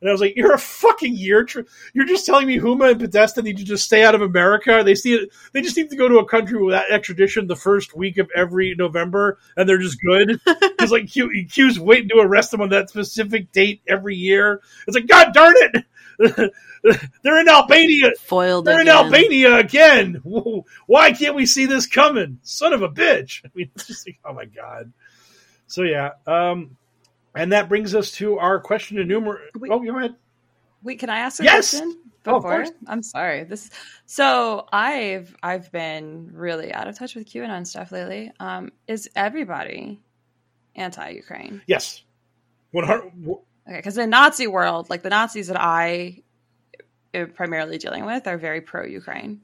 And I was like, "You're a fucking year. Tr- You're just telling me Huma and Podesta need to just stay out of America. They see it. They just need to go to a country without extradition the first week of every November, and they're just good. Because like Q, Q's waiting to arrest them on that specific date every year. It's like, God darn it, they're in Albania. Foiled They're in. Albania again. Why can't we see this coming? Son of a bitch. I mean, it's just like, oh my god. So yeah, um, and that brings us to our question and numer. Oh, go ahead. Wait, can I ask a Yes! question? Oh, of Before? course. I'm sorry. This so I've I've been really out of touch with QAnon stuff lately. Um, is everybody anti-Ukraine? Yes, one hundred. Okay, because the Nazi world, like the Nazis that I am primarily dealing with, are very pro-Ukraine.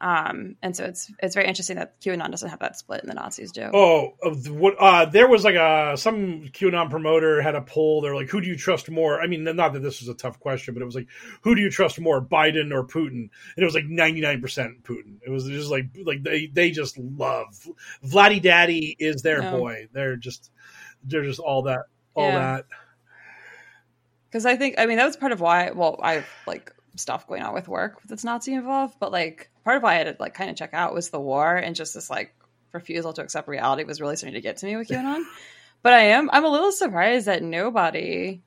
Um, and so it's it's very interesting that QAnon doesn't have that split, and the Nazis do. Oh, what? Uh, there was like a some QAnon promoter had a poll. They're like, "Who do you trust more?" I mean, not that this was a tough question, but it was like, "Who do you trust more, Biden or Putin?" And it was like ninety nine percent Putin. It was just like like they they just love Vladdy Daddy is their No. boy. They're just they're just all that all Yeah. that. because I think I mean that was part of why. Well, I have like stuff going on with work that's Nazi involved, but like part of why I had to like kind of check out was the war and just this like refusal to accept reality was really starting to get to me with QAnon. but I am I'm a little surprised that nobody,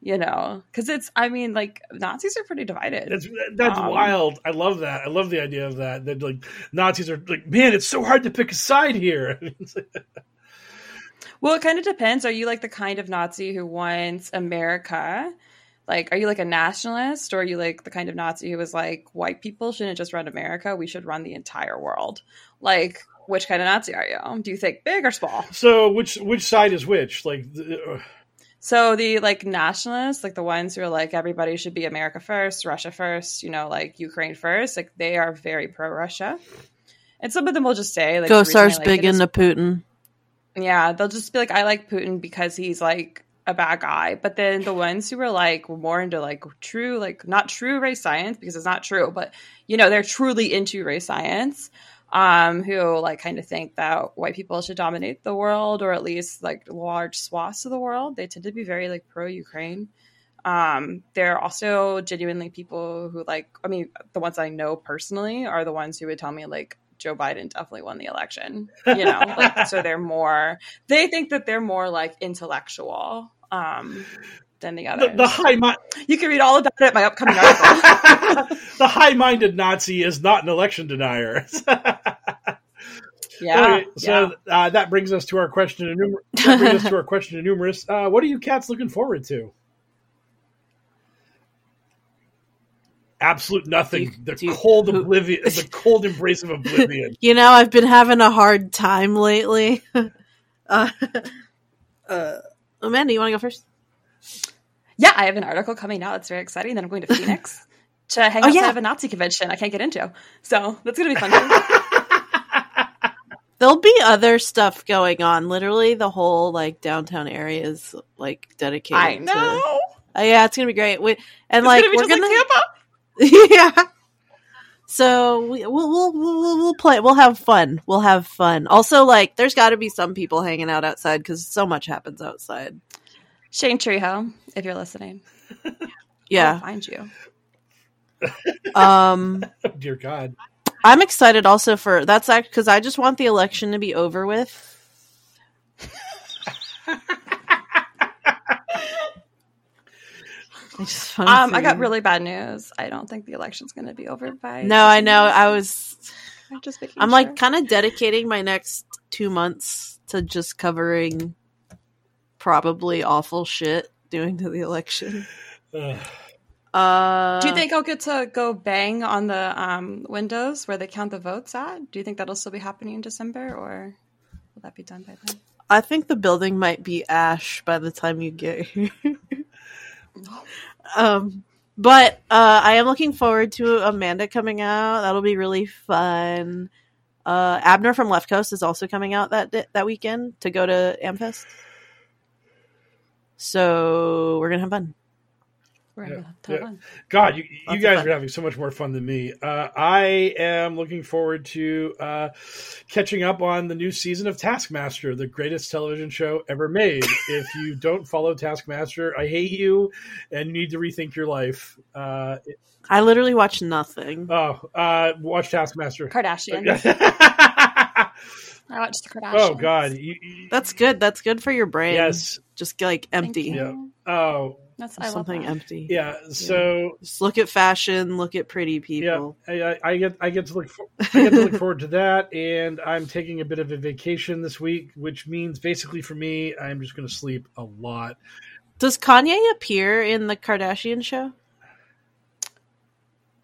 you know, because it's I mean like Nazis are pretty divided. That's that's Um, wild. I love that. I love the idea of that. That like Nazis are like, man, it's so hard to pick a side here. Well, it kind of depends. Are you like the kind of Nazi who wants America? Like, are you like a nationalist, or are you like the kind of Nazi who was like, white people shouldn't just run America; we should run the entire world? Like, which kind of Nazi are you? Do you think big or small? so which which side is which? Like. The, uh, So the like nationalists, like the ones who are like everybody should be America first, Russia first, you know, like Ukraine first, like they are very pro Russia. And some of them will just say like the reason I Gosar's like big it is- into Putin. Yeah, they'll just be like, I like Putin because he's like a bad guy. But then the ones who are like more into like true, like not true race science because it's not true, but you know, they're truly into race science, um, who like kind of think that white people should dominate the world or at least like large swaths of the world. They tend to be very like pro Ukraine. Um, they're also genuinely people who like, I mean, the ones I know personally are the ones who would tell me like Joe Biden definitely won the election. You know, like so they're more they think that they're more like intellectual. Um than the others. The, the high mi- you can read all about it in my upcoming article. the high-minded Nazi is not an election denier. yeah. Okay, so uh, that brings us to our question. Enumer- that brings us to our question to numerous. Uh, what are you cats looking forward to? Absolute nothing. the cold oblivion. the cold embrace of oblivion. You know, I've been having a hard time lately. uh, uh, Amanda, you want to go first? Yeah, I have an article coming out. It's very exciting. Then I'm going to Phoenix to hang Oh, out yeah. to a Nazi convention I can't get into. So that's going to be fun. There'll be other stuff going on. Literally, the whole like downtown area is like dedicated. I to- know. Uh, yeah, it's gonna be great. We, and It's like we're gonna, like yeah. So we, we'll, we'll we'll we'll play. We'll have fun. We'll have fun. Also, like, there's got to be some people hanging out outside because so much happens outside. Shane Treeho, if you're listening, I'll Yeah. find you. Um, dear God. I'm excited also for that's because I just want the election to be over with. I just want Um, to- I got really bad news. I don't think the election's going to be over by. No, I know. I was. I'm just I'm sure. like kind of dedicating my next two months to just covering probably awful shit doing to the election. Uh, Do you think I'll get to go bang on the um, windows where they count the votes at? Do you think that'll still be happening in December, or will that be done by then? I think the building might be ash by the time you get here. um, but uh, I am looking forward to Amanda coming out. That'll be really fun. Uh, Abner from Left Coast is also coming out that that weekend to go to Amfest. So we're gonna have fun. We're gonna have a ton Yeah. God, you, you guys are having so much more fun than me. Uh, I am looking forward to uh, catching up on the new season of Taskmaster, the greatest television show ever made. if you don't follow Taskmaster, I hate you, and you need to rethink your life. Uh, it- I literally watch nothing. oh, uh, watch Taskmaster. Kardashian. I watched the Kardashians. oh God, you, you- That's good. That's good for your brain. yes, Just like empty. yeah. Oh, That's I love Something that. empty. yeah. So Just look at fashion, look at pretty people. Yeah, I- I get I get to look for, I get to look forward to that, and I'm taking a bit of a vacation this week, which means basically for me, I'm just going to sleep a lot. Does Kanye appear in the Kardashian show?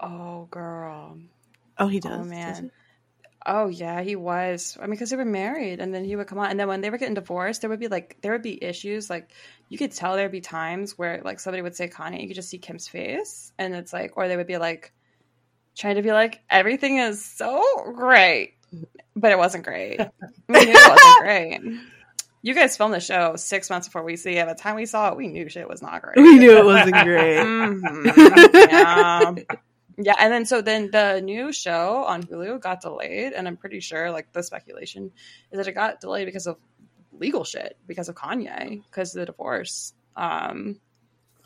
Oh girl. Oh, he oh, does. Oh does man. he? Oh yeah, he was. I mean, because they were married, and then he would come on, and then when they were getting divorced, there would be like there would be issues. Like you could tell there'd be times where like somebody would say Kanye, you could just see Kim's face, and it's like, or they would be like trying to be like everything is so great, but it wasn't great. We knew it wasn't great. You guys filmed the show six months before we see it. By the time we saw it, we knew shit was not great. We knew it wasn't great. Mhm. yeah. Yeah, and then so then the new show on Hulu got delayed, and I'm pretty sure like the speculation is that it got delayed because of legal shit, because of Kanye, because of the divorce. Um,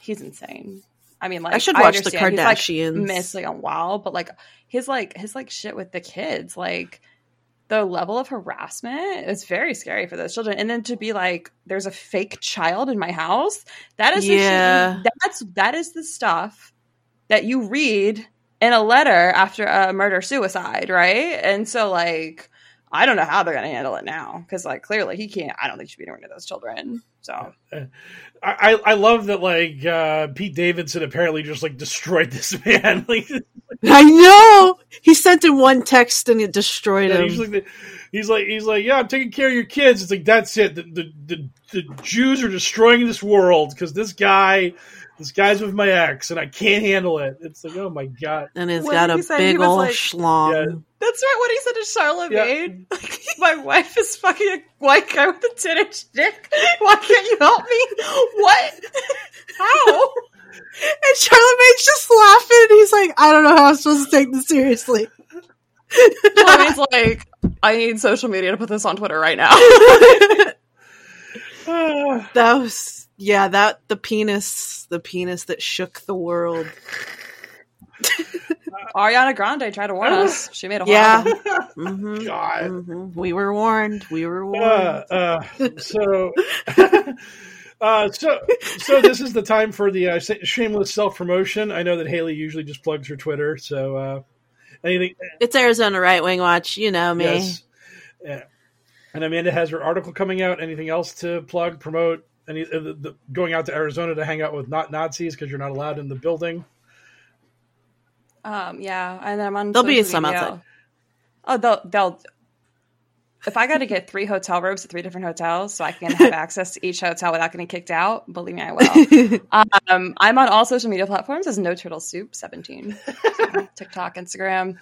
he's insane. I mean, like I should watch the understand he's, like, Kardashians. mentally unwell, but like his like his like shit with the kids, like the level of harassment is very scary for those children. And then to be like, there's a fake child in my house. That is the shit Yeah. that's that is the stuff that you read in a letter after a murder suicide, right? And so like I don't know how they're gonna handle it now because like clearly he can't. I don't think he should be anywhere near those children. So I, I I love that like uh, Pete Davidson apparently just like destroyed this man. like I know. He sent him one text and it destroyed Yeah, him. he's like, he's like, he's like, yeah, I'm taking care of your kids. It's like that's it. The the the, the Jews are destroying this world because this guy, this guy's with my ex, and I can't handle it. It's like, oh my god. and it's What got did a he big old like- schlong. Yeah. that's right. What he said to Yeah. Charlemagne. My wife is fucking a white guy with a ten inch dick. Why can't you help me? What? How? And Charlemagne's just laughing. and He's like, I don't know how I'm supposed to take this seriously. Charlemagne's like, I need social media to put this on Twitter right now. That was yeah, that the penis the penis that shook the world. Ariana Grande tried to warn us. She made a whole Yeah. album. hmm God. We were warned. We were warned. Uh, uh, so Uh, so, so this is the time for the uh, shameless self promotion. I know that Haley usually just plugs her Twitter. So, uh, anything? It's Arizona Right Wing Watch. You know me. Yes. Yeah. And Amanda has her article coming out. Anything else to plug, promote? Any uh, the, the, going out to Arizona to hang out with not Nazis because you're not allowed in the building? Um, yeah, and I'm on. There'll be some media. outside. Oh, they'll they'll. If I got to get three hotel rooms at three different hotels, so I can have access to each hotel without getting kicked out, believe me, I will. um, I'm on all social media platforms as No Turtle Soup 17, So, TikTok, Instagram,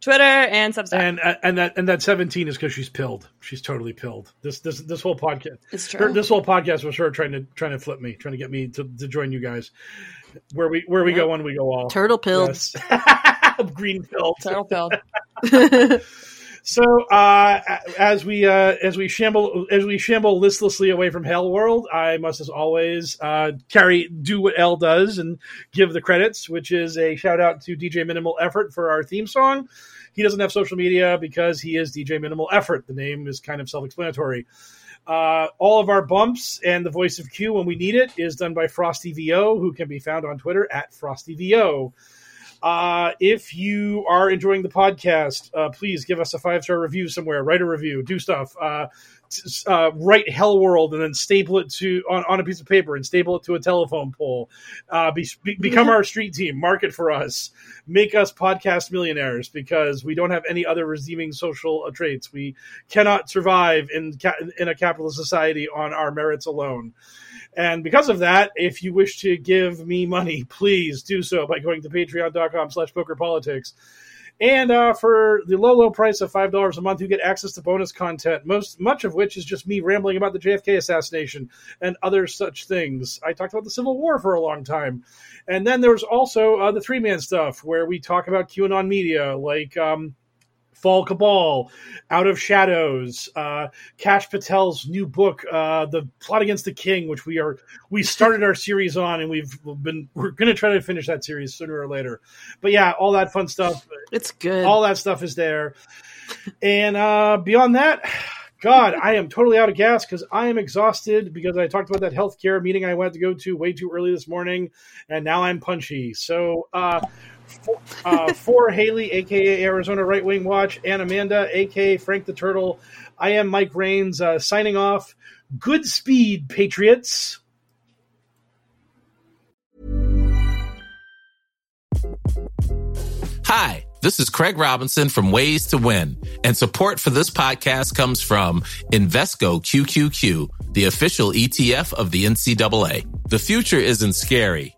Twitter, and Substack. And uh, and that and that 17 is because she's pilled. She's totally pilled. This this this whole podcast. It's her- true. this whole podcast was her trying to trying to flip me, trying to get me to, to join you guys. Where we where we go one, we go all. Turtle pilled. Yes. Green pilled. Turtle pilled. So uh, as we uh, as we shamble as we shamble listlessly away from Hell World, I must as always uh, carry do what L does and give the credits, which is a shout out to DJ Minimal Effort for our theme song. He doesn't have social media because he is DJ Minimal Effort. The name is kind of self explanatory. Uh, all of our bumps and the voice of Q when we need it is done by Frosty VO, who can be found on Twitter at Frosty VO. Uh, if you are enjoying the podcast, uh, please give us a five star review somewhere. Write a review, do stuff. Uh, uh, write Hell World and then staple it to on, on a piece of paper and staple it to a telephone pole. Uh, be, be, become our street team. Market for us. Make us podcast millionaires because we don't have any other redeeming social uh, traits. We cannot survive in ca- in a capitalist society on our merits alone. And because of that, if you wish to give me money, please do so by going to patreon.com slash pokerpolitics. And uh, for the low, low price of five dollars a month, you get access to bonus content. Most much of which is just me rambling about the JFK assassination and other such things. I talked about the Civil War for a long time, and then there's also uh, the three man stuff where we talk about QAnon media, like um, Fall Cabal, Out of Shadows, uh, Kash Patel's new book, uh, The Plot Against the King, which we are we started our series on, and we've been we're going to try to finish that series sooner or later. But yeah, all that fun stuff, It's good. all that stuff is there. And uh, beyond that, God, I am totally out of gas because I am exhausted because I talked about that healthcare meeting I went to go to way too early this morning, and now I'm punchy. So. Uh, for, uh, for Haley, aka Arizona Right Wing Watch, and Amanda, aka Frank the Turtle, I am Mike Rains uh, signing off. Good speed, Patriots. Hi, this is Craig Robinson from Ways to Win, and support for this podcast comes from Invesco QQQ, the official ETF of the NCAA. The future isn't scary.